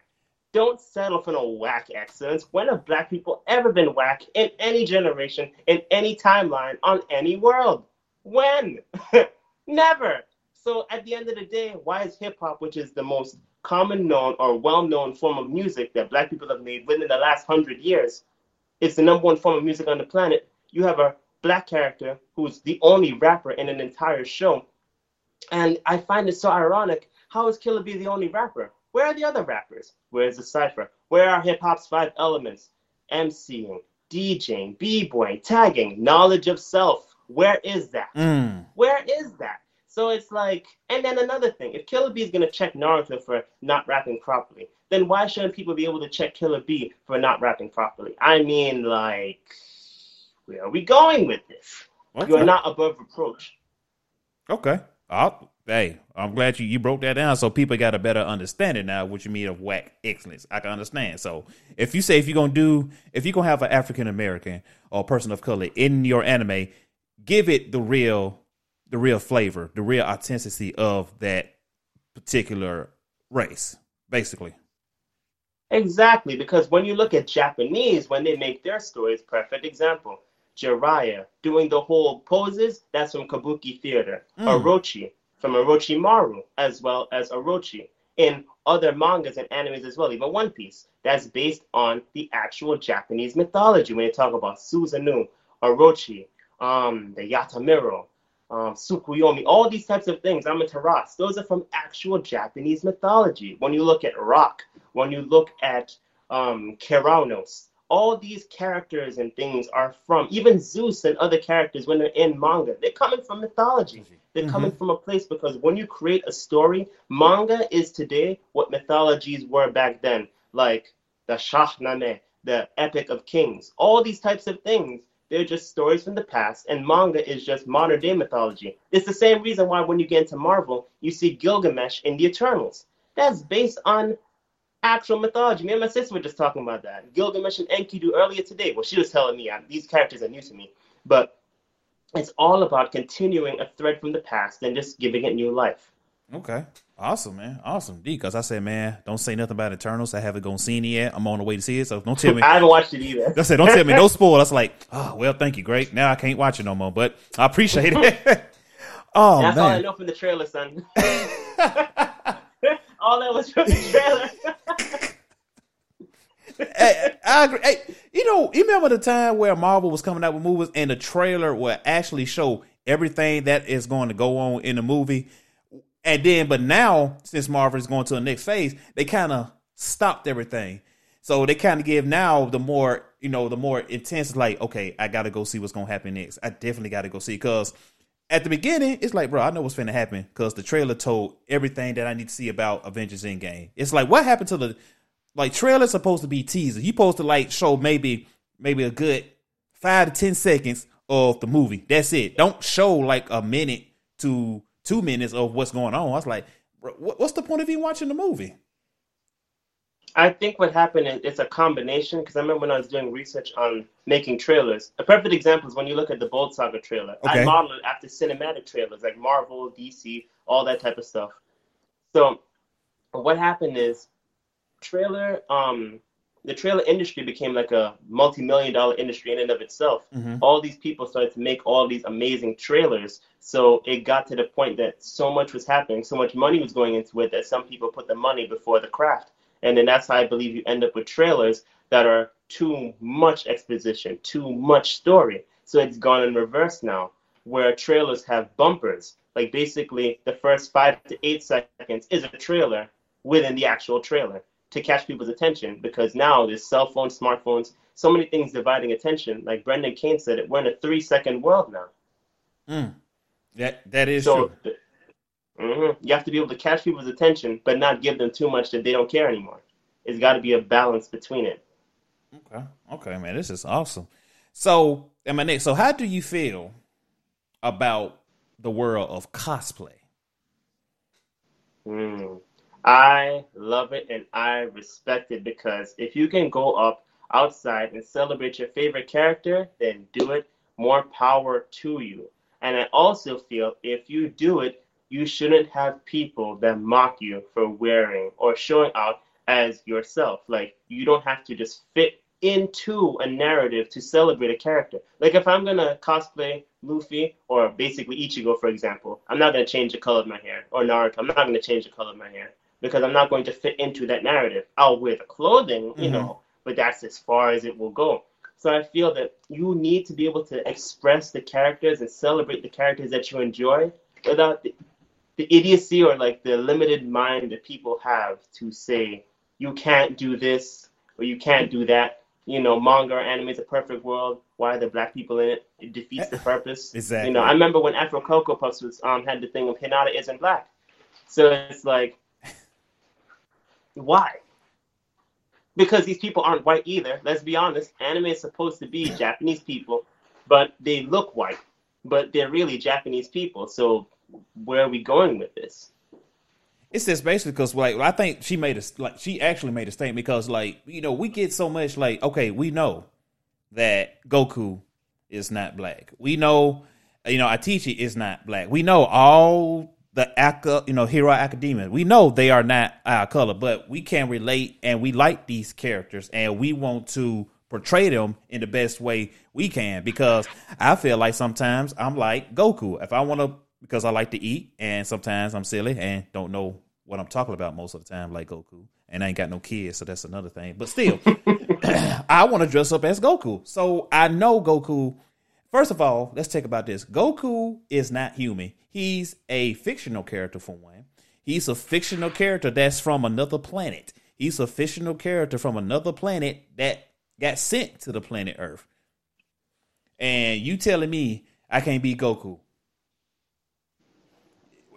S4: Don't settle for no whack excellence. When have black people ever been whack in any generation, in any timeline, on any world? When? Never. So at the end of the day, why is hip hop, which is the most common known or well known form of music that black people have made within the last hundred years, it's the number one form of music on the planet. You have a black character who's the only rapper in an entire show. And I find it so ironic. How is Killer Bee the only rapper? Where are the other rappers? Where's the cipher? Where are hip hop's five elements? MCing, DJing, b-boying, tagging, knowledge of self. Where is that?
S3: Mm.
S4: Where is that? So it's like, and then another thing, if Killer Bee is gonna check Naruto for not rapping properly, then why shouldn't people be able to check Killer Bee for not rapping properly? I mean, like, where are we going with this? You are not above reproach.
S3: Okay. I'll, hey, I'm glad you, you broke that down so people got a better understanding now what you mean of whack excellence. I can understand. So if you say if you're gonna do if you're gonna have an African American or person of color in your anime, give it the real the real flavor, the real authenticity of that particular race, basically.
S4: Exactly, because when you look at Japanese, when they make their stories, perfect example. Jiraiya doing the whole poses, that's from Kabuki theater. Orochi from Orochimaru, as well as Orochi. In other mangas and animes as well, even One Piece, that's based on the actual Japanese mythology. When you talk about Susanoo, Orochi, um, the Yatamiro, um, Tsukuyomi, all these types of things, Amaterasu, those are from actual Japanese mythology. When you look at Rock, when you look at um, Keranos, all these characters and things are from, even Zeus and other characters, when they're in manga, they're coming from mythology. They're coming from a place because when you create a story, manga is today what mythologies were back then, like the Shahnameh, the Epic of Kings, all these types of things. They're just stories from the past, and manga is just modern day mythology. It's the same reason why when you get into Marvel, you see Gilgamesh in the Eternals. That's based on actual mythology. Me and my sister were just talking about that. Gilgamesh and Enkidu earlier today. Well, she was telling me uh, these characters are new to me, but it's all about continuing a thread from the past and just giving it new life.
S3: Okay. Awesome, man. Awesome. D, because I said, man, don't say nothing about Eternals. I haven't gone seen it yet. I'm on the way to see it, so don't tell me.
S4: I haven't watched it either.
S3: I said, don't tell me no spoil. That's like, oh, well, thank you. Great. Now I can't watch it no more, but I appreciate it. oh,
S4: That's all I
S3: man.
S4: know from the trailer, son. all that was from the trailer.
S3: hey, I agree. Hey, you know, you remember the time where Marvel was coming out with movies and the trailer would actually show everything that is going to go on in the movie? And then, but now, since Marvel is going to the next phase, they kind of stopped everything. So they kind of give now the more, you know, the more intense, like, okay, I got to go see what's to happen next. I definitely got to go see because at the beginning, it's like, bro, I know what's to happen because the trailer told everything that I need to see about Avengers Endgame. It's like, what happened to the, like, trailer's supposed to be teaser. You supposed to, like, show maybe, maybe a good five to 10 seconds of the movie. That's it. Don't show, like, a minute to two minutes of what's going on. I was like, what's the point of even watching the movie?
S4: I think what happened is it's a combination because I remember when I was doing research on making trailers. A perfect example is when you look at the Bold Saga trailer.
S3: Okay.
S4: I modeled it after cinematic trailers like Marvel, DC, all that type of stuff. So what happened is trailer um the trailer industry became like a multi-million dollar industry in and of itself.
S3: Mhm.
S4: All these people started to make all these amazing trailers. So it got to the point that so much was happening, so much money was going into it that some people put the money before the craft. And then that's how I believe you end up with trailers that are too much exposition, too much story. So it's gone in reverse now, where trailers have bumpers. Like basically, the first five to eight seconds is a trailer within the actual trailer to catch people's attention because now there's cell phones, smartphones, so many things dividing attention. Like Brendan Kane said, it we're in a three second world now.
S3: Mm. That that is
S4: So
S3: true.
S4: mhm, you have to be able to catch people's attention, but not give them too much that they don't care anymore. It's got to be a balance between it.
S3: Okay. Okay, man, this is awesome. So, and my next, so how do you feel about the world of cosplay?
S4: Mm. I love it and I respect it because if you can go up outside and celebrate your favorite character, then do it. More power to you. And I also feel if you do it, you shouldn't have people that mock you for wearing or showing out as yourself. Like, you don't have to just fit into a narrative to celebrate a character. Like, if I'm gonna cosplay Luffy or basically Ichigo, for example, I'm not gonna change the color of my hair, or Naruto, I'm not gonna change the color of my hair because I'm not going to fit into that narrative. I'll wear the clothing, you
S3: Mhm.
S4: know, but that's as far as it will go. So I feel that you need to be able to express the characters and celebrate the characters that you enjoy without the, the idiocy or like the limited mind that people have to say you can't do this or you can't do that. You know, manga or anime is a perfect world. Why are there black people in it? It defeats the purpose.
S3: Exactly.
S4: You know, I remember when Afro Cocoa Puffs was um had the thing of Hinata isn't black. So it's like why? Because these people aren't white either. Let's be honest. Anime is supposed to be Japanese people, but they look white. But they're really Japanese people. So where are we going with this?
S3: It's just basically because like I think she made a like she actually made a statement because like you know we get so much like okay we know that Goku is not black we know you know Atichi is not black we know all the Aka you know Hero Academia we know they are not our color but we can relate and we like these characters and we want to portray them in the best way we can because I feel like sometimes I'm like Goku if I want to because I like to eat and sometimes I'm silly and don't know what I'm talking about most of the time, like Goku. And I ain't got no kids, so that's another thing. But still, I want to dress up as Goku. So I know Goku. First of all, let's talk about this. Goku is not human. He's a fictional character for one. He's a fictional character that's from another planet. He's a fictional character from another planet that got sent to the planet Earth. And you telling me I can't be Goku?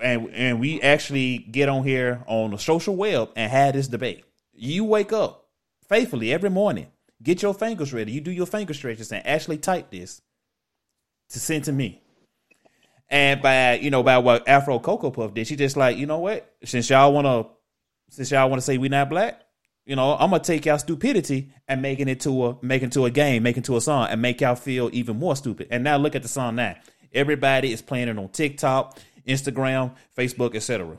S3: and and we actually get on here on the social web and have this debate. You wake up faithfully every morning, get your fingers ready, you do your finger stretches, and actually type this to send to me. And by you know by what Afro Cocoa Puff did, she just like you know what? Since y'all wanna since y'all wanna say we not black, you know I'm gonna take y'all stupidity and making it to a making to a game, making to a song, and make y'all feel even more stupid. And now look at the song now. Everybody is playing it on TikTok. Instagram, Facebook, etc.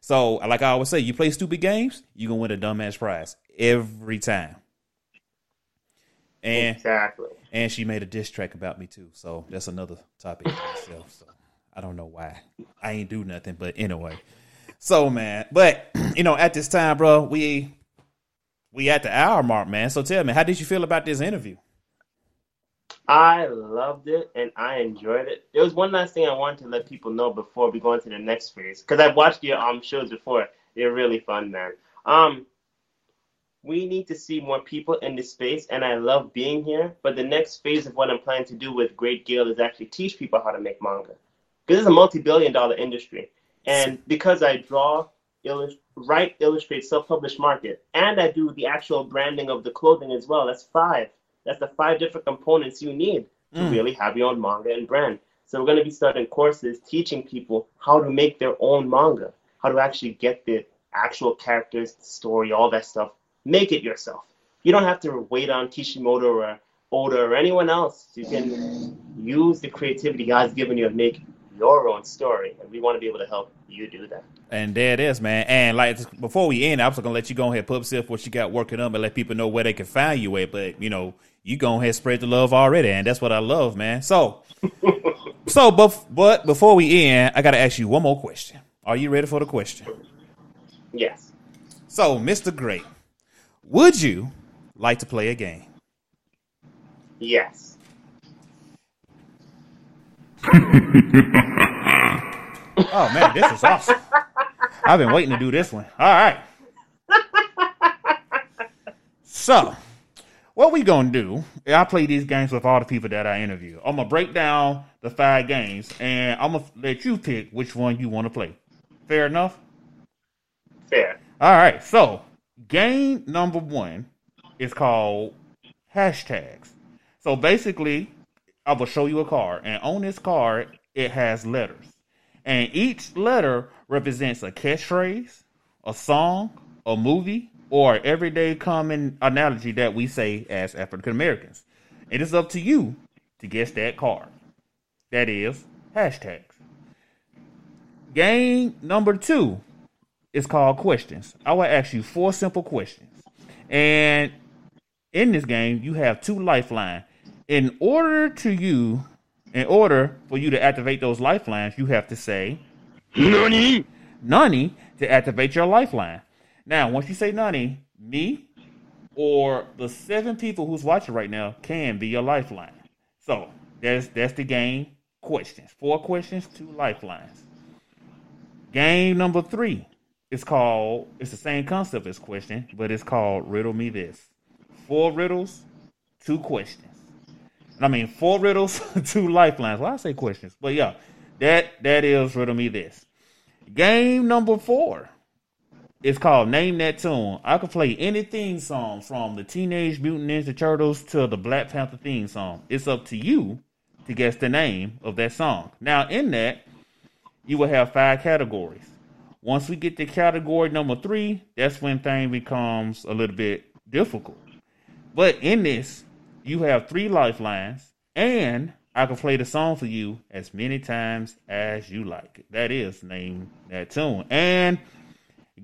S3: So, like I always say, you play stupid games, you gonna win a dumbass prize every time. And
S4: Exactly.
S3: And she made a diss track about me too, so that's another topic itself. So I don't know why I ain't do nothing, but anyway. So man, but you know, at this time, bro, we we at the hour mark, man. So tell me, how did you feel about this interview?
S4: I loved it and I enjoyed it. There was one last thing I wanted to let people know before we go into the next phase because I've watched your um shows before. They're really fun, man. Um, we need to see more people in this space, and I love being here. But the next phase of what I'm planning to do with Great Gale is actually teach people how to make manga because it's a multi-billion-dollar industry, and because I draw, illust- write, illustrate, self-published market, and I do the actual branding of the clothing as well. That's five. That's the five different components you need to
S3: Mm.
S4: really have your own manga and brand. So we're going to be starting courses teaching people how to make their own manga, how to actually get the actual characters, the story, all that stuff. Make it yourself. You don't have to wait on Kishimoto or Oda or anyone else. You can use the creativity God's given you and make your own story, and we want to be able to help you do that.
S3: And there it is, man. And like before we end, I was gonna let you go ahead and put up what you got working up and let people know where they can find you at. But you know, you go ahead spread the love already, and that's what I love, man. So, so but but before we end, I gotta ask you one more question. Are you ready for the question?
S4: Yes.
S3: So, Mister Great, would you like to play a game?
S4: Yes.
S3: Oh man, this is awesome. I've been waiting to do this one. All right. So, what we gonna do? I play these games with all the people that I interview. I'm gonna break down the five games, and I'm gonna let you pick which one you want to play. Fair enough.
S4: Fair.
S3: All right. So, game number one is called hashtags. So basically, I will show you a card, and on this card, it has letters, and each letter represents a catchphrase, a song, a movie, or everyday common analogy that we say as African Americans. It is up to you to guess that card. That is hashtags. Game number two is called questions. I will ask you four simple questions. And in this game, you have two lifelines. In order to you, in order for you to activate those lifelines, you have to say
S6: NANI?
S3: Nani to activate your lifeline. Now, once you say Nani, me or the seven people who's watching right now can be your lifeline. So that's that's the game. Questions. Four questions, two lifelines. Game number three is called it's the same concept as question, but it's called Riddle Me This. Four riddles, two questions. I mean four riddles, two lifelines. Well, I say questions, but yeah, that that is Riddle Me This. Game number four is called Name That Tune. I could play any theme song from the Teenage Mutant Ninja Turtles to the Black Panther theme song. It's up to you to guess the name of that song. Now, in that, you will have five categories. Once we get to category number three, that's when thing becomes a little bit difficult. But in this, you have three lifelines, and I can play the song for you as many times as you like. That is name that tune. And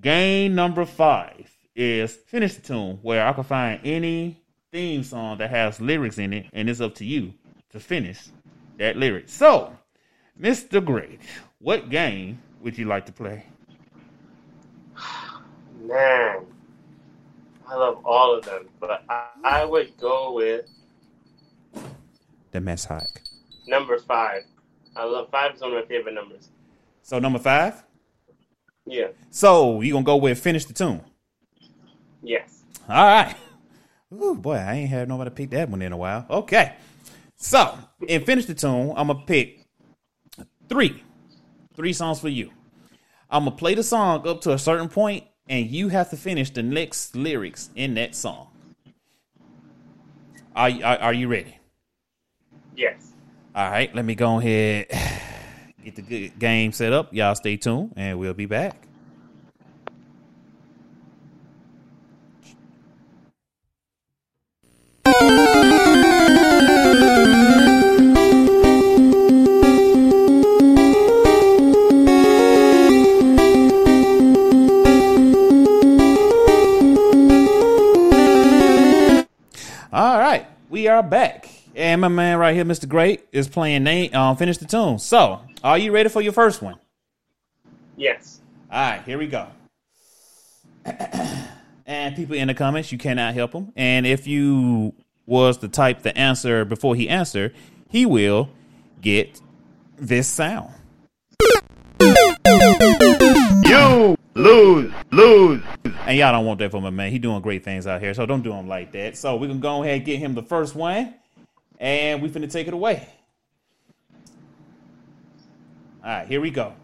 S3: game number five is finish the tune, where I can find any theme song that has lyrics in it, and it's up to you to finish that lyric. So, Mr. Great, what game would you like to play?
S4: Man, I love all of them, but I, I would go with
S3: The Mess Hike.
S4: number five. I love five is one of my favorite numbers.
S3: So number five.
S4: Yeah.
S3: So you gonna go with finish the tune?
S4: Yes.
S3: All right. Ooh, boy, I ain't had nobody pick that one in a while. Okay. So, in Finish the Tune, I'm going to pick three. Three songs for you. I'm going to play the song up to a certain point, and you have to finish the next lyrics in that song. Are, are, are you ready?
S4: Yes.
S3: All right, let me go ahead get the good game set up. Y'all stay tuned, and we'll be back. We are back. And my man right here, Mr. Great, is playing name um finish the tune. So, are you ready for your first one?
S4: Yes.
S3: All right, here we go. and people in the comments, you cannot help him. And if you was to type the answer before he answered, he will get this sound.
S6: You lose, lose.
S3: And y'all don't want that from my man. He doing great things out here, so don't do him like that. So we can go ahead and get him the first one, and we finna take it away. All right, here we go.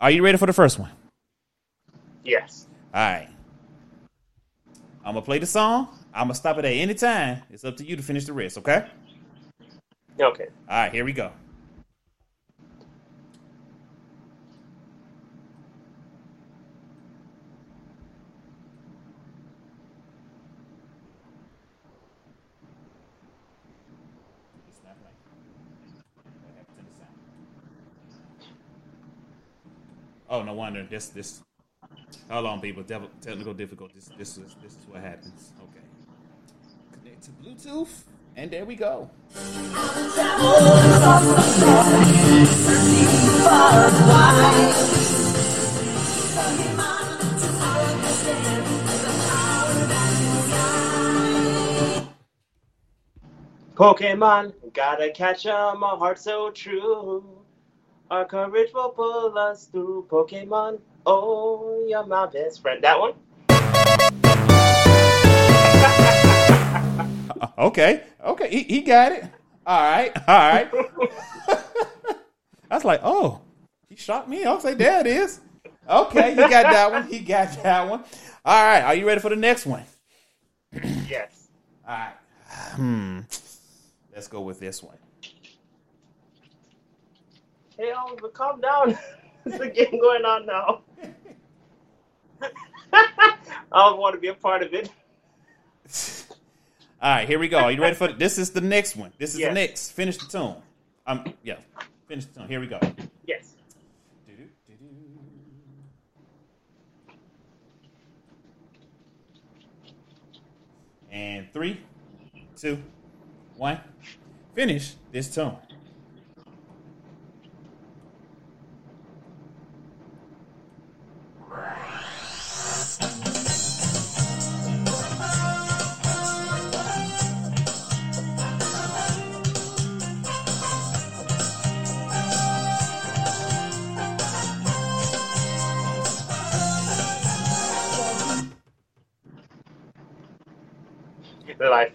S3: Are you ready for the first one?
S4: Yes.
S3: All right. I'm gonna play the song. I'm gonna stop it at any time. It's up to you to finish the rest, okay?
S4: Okay.
S3: All right, here we go. It's not playing. What happened to the sound? Oh, no wonder. This this. Hold on, people. Dev- technical difficulties. This is this is what happens. Okay. Connect to Bluetooth, and there we go.
S4: Pokemon, gotta catch 'em, a heart so true. Our courage will pull us through. Pokemon, oh, you're my best friend. That one?
S3: Okay, okay, he, he got it. All right, all right. I was like, oh, he shot me. I was like, there it is. Okay, he got that one. He got that one. All right, are you ready for the next one?
S4: Yes.
S3: All right. Hmm. Let's go with this one.
S4: Hey, Oliver, calm down. There's a game going on now. I don't want to be a part of it.
S3: All right, here we go. Are you ready for this? Is the next one? This is
S4: Yes.
S3: the next. Finish the tune. Um, yeah, finish the tune. Here we go.
S4: Yes.
S3: And three, two, one. Finish this tune.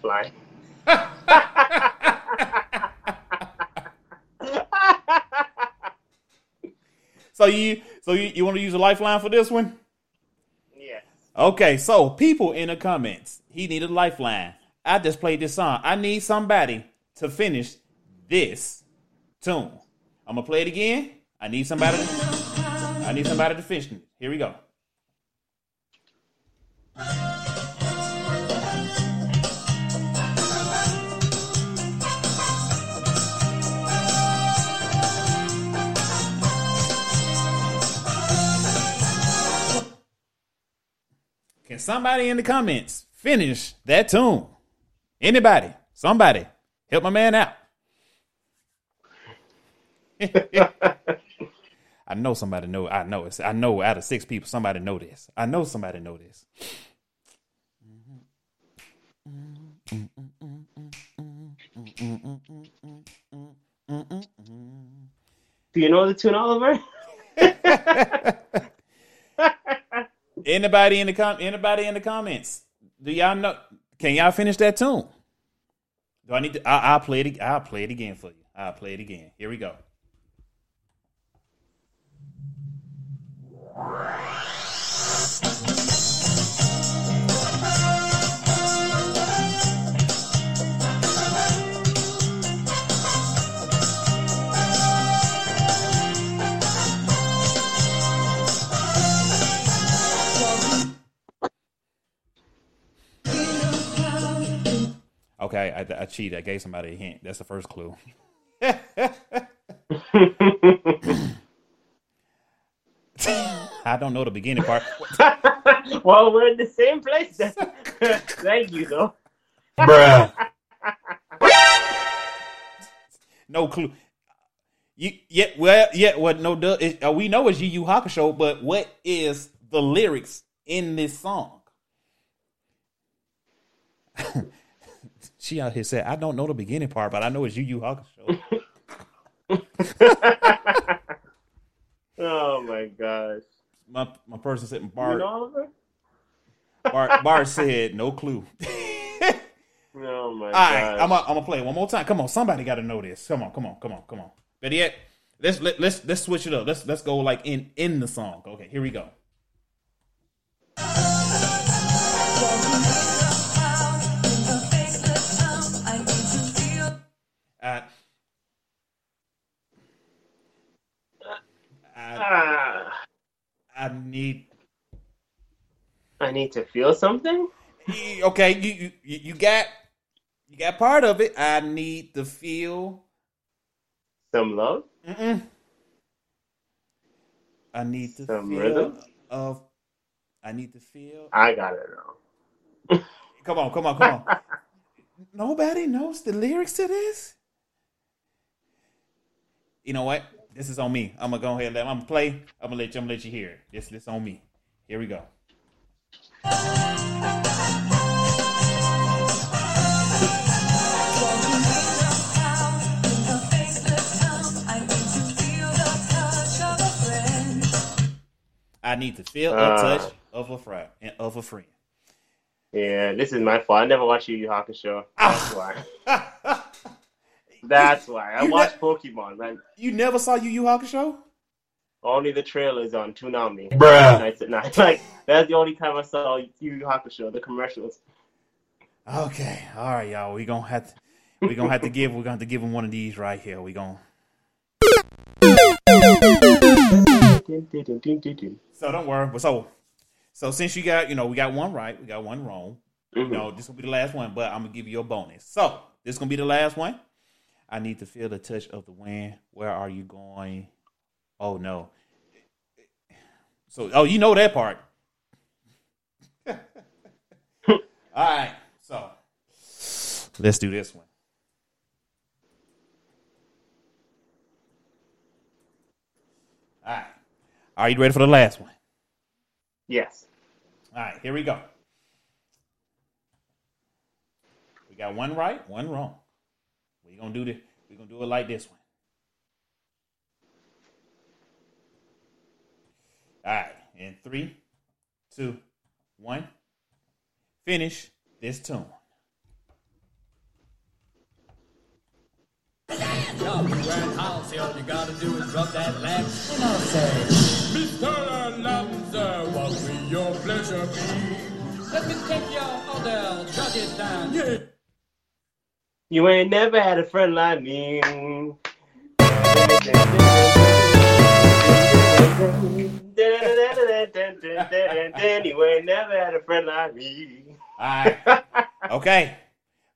S4: Lifeline.
S3: So you, so you, you want to use a lifeline for this one?
S4: yes.
S3: Okay, so people in the comments, he needed a lifeline. I just played this song. I need somebody to finish this tune. I'm gonna play it again. I need somebody. To, I need somebody to finish it. Here we go. Can somebody in the comments finish that tune? Anybody? Somebody? Help my man out. I know somebody know. I know it's. I know out of six people, somebody know this. I know somebody know this.
S4: Do you know the tune, Oliver?
S3: Anybody in the com- Anybody in the comments? Do y'all know? Can y'all finish that tune? Do I need to? I, I'll play it. I'll play it again for you. I'll play it again. Here we go. Okay, I, I cheated. I gave somebody a hint. That's the first clue. I don't know the beginning part.
S4: well, we're in the same place then. Thank you, though.
S5: Bruh.
S3: No clue. You yeah well yeah well no duh, it, uh, we know it's Yu Yu Hakusho, but what is the lyrics in this song? She out here said, "I don't know the beginning part, but I know it's Yu Yu Hakusho."
S4: Oh my gosh.
S3: my my person said
S4: You
S3: Bart
S4: know,
S3: Bart, Bart said no clue.
S4: Oh my
S3: All
S4: gosh.
S3: right, I'm gonna I'm gonna play it one more time. Come on, somebody got to know this. Come on, come on, come on, come on. Better yet, let's let, let's let's switch it up. Let's let's go like in in the song. Okay, here we go. I,
S4: Ah,
S3: I need
S4: I need to feel something?
S3: okay. You you you got you got part of it. I need to feel.
S4: Some love?
S3: Mm-mm. I need to
S4: Some
S3: feel
S4: rhythm?
S3: of. I need the feel.
S4: I got it wrong.
S3: Come on, come on, come on. Nobody knows the lyrics to this. You know what? This is on me. I'm gonna go ahead. And let, I'm gonna play. I'm gonna let you. I'm gonna let you hear it. This this on me. Here we go. I need to feel a
S4: Ah.
S3: touch of a friend of a friend.
S4: Yeah, this is my fault. I never watched Yu Yu Hakusho. That's why. That's why. I
S3: You
S4: watched Pokemon, man.
S3: You never saw Yu Yu Hakusho?
S4: Only the trailers on Toonami.
S5: Bruh.
S4: Nights at night. Like that's the only time I saw Yu Yu Hakusho, the commercials.
S3: Okay, all right, y'all. We gonna have to. We gonna have to give. We're gonna have to give him one of these right here. We gonna. So don't worry. But so, so since you got, you know, we got one right, we got one wrong. You
S4: Mm-hmm.
S3: know, this will be the last one, but I'm gonna give you a bonus. So this gonna be the last one. I need to feel the touch of the wind. Where are you going? Oh no. So, oh, you know that part. All right. So let's do this one. All right. Are you ready for the last one?
S4: Yes.
S3: All right, here we go. We got one right, one wrong. We're gonna do this. We're gonna do it like this one. All right, in three, two, one. Finish this tune.
S7: house, all you gotta do is rub that lamp. And I'll say, Mr. Lanza, what will your pleasure be? Let me take your order, jot it down. Yeah.
S4: You ain't never had a friend like me. You ain't never had a friend like me.
S3: All right. Okay.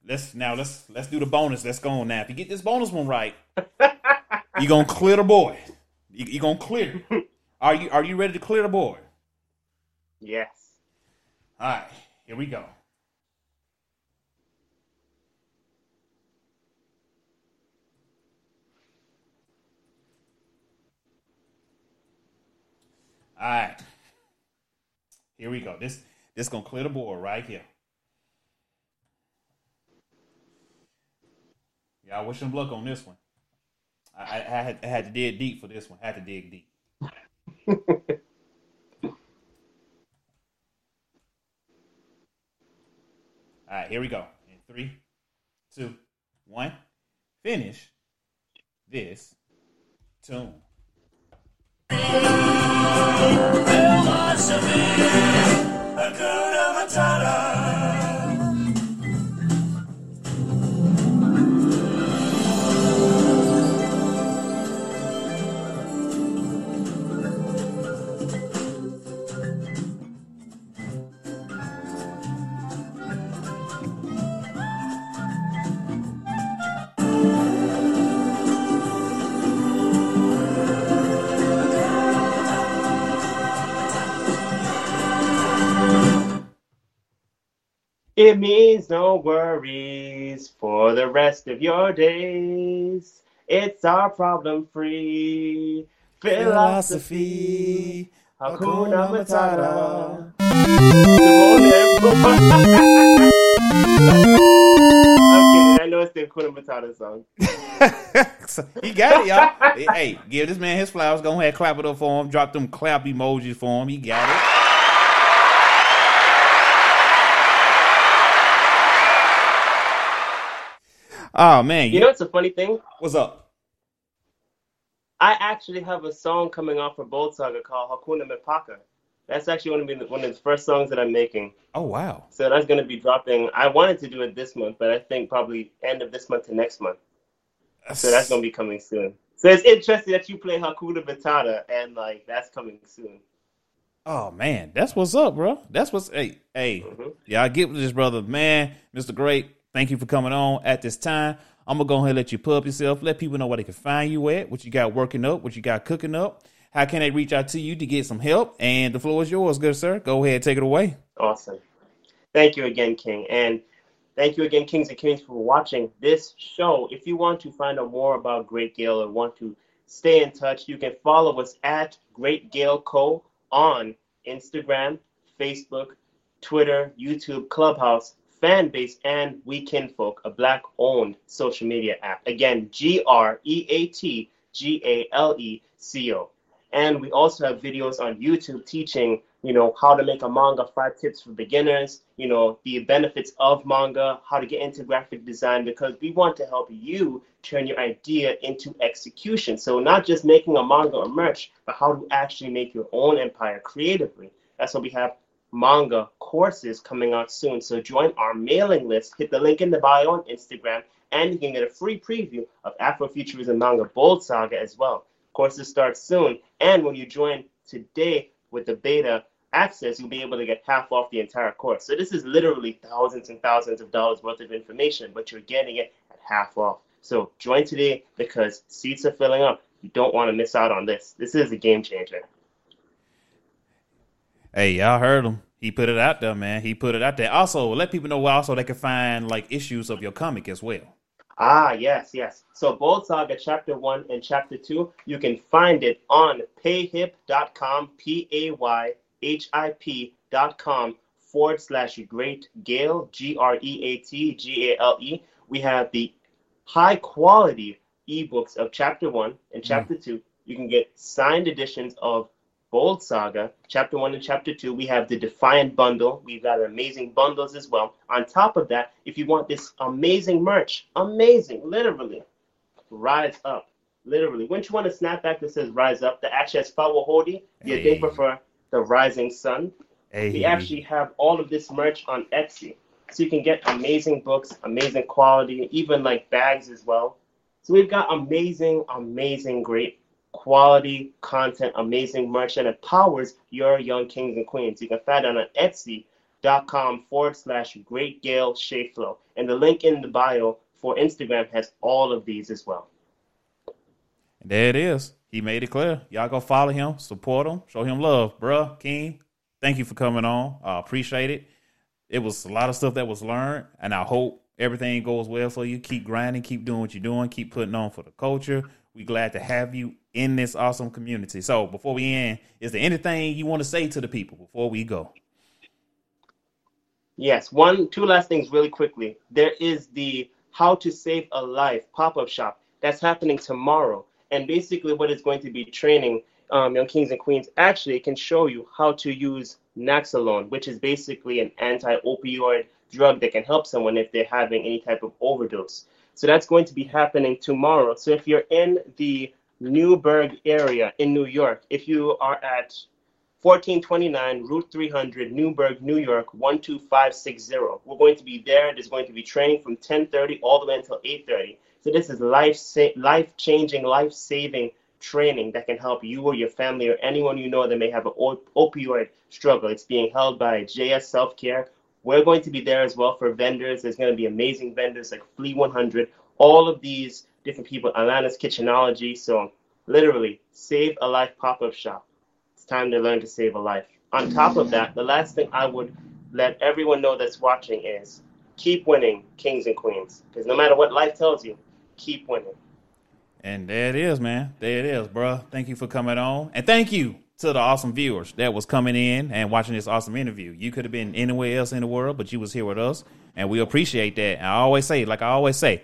S3: Let's now let's let's do the bonus. Let's go on now. If you get this bonus one right, you're gonna clear the board. You, you gonna clear. Are you are you ready to clear the board?
S4: Yes.
S3: All right, here we go. All right, here we go. This this gonna clear the board right here. Y'all wish them luck on this one. I, I, I, had, I had to dig deep for this one. had to dig deep. All right, here we go. In three, two, one. Finish this tune philosophy, Hakuna Matata.
S4: It means no worries for the rest of your days. It's our problem free philosophy. Hakuna Matata. I'm kidding. I know it's the Hakuna Matata song.
S3: He got it, y'all. hey, give this man his flowers. Go ahead, clap it up for him. Drop them clap emojis for him. He got it. Oh man,
S4: You know, it's a funny thing.
S3: what's up?
S4: I actually have a song coming out for Bold Saga called Hakuna Mipaka. That's actually going to be one of the first songs that I'm making.
S3: Oh wow.
S4: So that's going to be dropping. I wanted to do it this month, but I think probably end of this month to next month. So that's going to be coming soon. So it's interesting that you play Hakuna Matata and like that's coming soon.
S3: Oh man, that's what's up, bro. That's what's hey hey. Mm-hmm. Yeah, I get with this brother, man. Mr. Great, thank you for coming on at this time. I'm gonna go ahead and let you put up yourself. Let people know where they can find you at, what you got working up, what you got cooking up. how can they reach out to you to get some help? And the floor is yours, good sir. Go ahead, take it away.
S4: Awesome. Thank you again, King. And thank you again, Kings and Queens, for watching this show. If you want to find out more about Great Gale or want to stay in touch, you can follow us at Great Gale Co. on Instagram, Facebook, Twitter, YouTube, Clubhouse, Fanbase, and We Kinfolk, a black owned social media app. Again, G R E A T G A L E C O. And we also have videos on YouTube teaching, you know, how to make a manga, five tips for beginners, you know, the benefits of manga, how to get into graphic design, because we want to help you turn your idea into execution. So not just making a manga or merch, but how to actually make your own empire creatively. That's what we have manga courses coming out soon. So join our mailing list. Hit the link in the bio on Instagram, and you can get a free preview of Afrofuturism manga Bold Saga as well. Courses start soon, and when you join today with the beta access, you'll be able to get half off the entire course. So this is literally thousands and thousands of dollars worth of information, but you're getting it at half off. So join today because seats are filling up. You don't want to miss out on this. This is a game changer.
S3: Hey, y'all heard him. He put it out there, man. He put it out there. Also, let people know where also they can find like issues of your comic as well.
S4: Ah, yes, yes. So Bold Saga Chapter 1 and Chapter 2, you can find it on payhip.com, P A Y H I P.com forward slash Great Gale, G R E A T G A L E. We have the high quality ebooks of Chapter 1 and Chapter 2. You can get signed editions of Bold Saga, Chapter 1 and Chapter 2. We have the Defiant Bundle. We've got amazing bundles as well. On top of that, if you want this amazing merch, amazing, literally, Rise Up. Literally. Wouldn't you want a snapback that says Rise Up that actually has Fawa Hodi? Do you
S3: Hey.
S4: think prefer the Rising Sun?
S3: Hey,
S4: We actually have all of this merch on Etsy. So you can get amazing books, amazing quality, even like bags as well. So we've got amazing, amazing, great quality content, amazing merch that empowers your young kings and queens. You can find it on etsy.com forward slash great gale Shayflow. And the link in the bio for Instagram has all of these as well.
S3: There it is. He made it clear. Y'all go follow him, support him, show him love, bruh. King, thank you for coming on. I appreciate it. It was a lot of stuff that was learned, and I hope everything goes well for you. Keep grinding, keep doing what you're doing, keep putting on for the culture. We glad to have you in this awesome community. So before we end, is there anything you want to say to the people before we go?
S4: Yes, one, two last things really quickly. There is the How to Save a Life pop up shop that's happening tomorrow. And basically, what it's going to be training um, young kings and queens actually can show you how to use Naloxone, which is basically an anti opioid drug that can help someone if they're having any type of overdose. So that's going to be happening tomorrow. So if you're in the Newburgh area in New York, if you are at 1429 Route 300, Newburgh, New York 12560. We're going to be there. There's going to be training from 10:30 all the way until 8:30. So this is life sa- life-changing, life-saving training that can help you or your family or anyone you know that may have an op- opioid struggle. It's being held by JS Self Care. We're going to be there as well for vendors. There's going to be amazing vendors like Flea 100. All of these different people. Atlanta's Kitchenology. So literally, save a life pop-up shop. It's time to learn to save a life. On top of that, the last thing I would let everyone know that's watching is keep winning, kings and queens. Because no matter what life tells you, keep winning.
S3: And there it is, man. There it is, bruh. Thank you for coming on. And thank you to the awesome viewers that was coming in and watching this awesome interview. You could have been anywhere else in the world, but you was here with us. And we appreciate that. I always say, like I always say,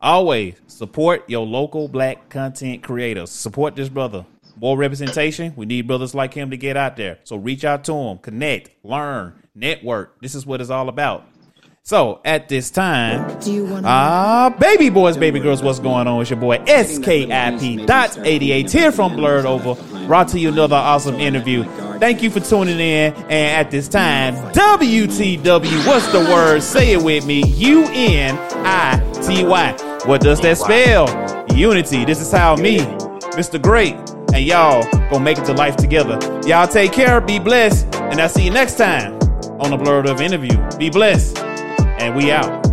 S3: always support your local black content creators. Support this brother. More representation. We need brothers like him to get out there. So reach out to him, connect, learn, network. This is what it's all about. So at this time,
S1: Do you want to?
S3: Ah, baby boys, baby girls, what's going on? It's your boy SKIP dot 88 here from Blerdover. Brought to you another awesome interview. Thank you for tuning in. And at this time, WTW, what's the word? Say it with me. U N I T Y. What does that spell? Unity. This is how me, Mr. Great, and y'all gonna make it to life together. Y'all take care, be blessed, and I'll see you next time on the Blerdover interview. Be blessed, and we out.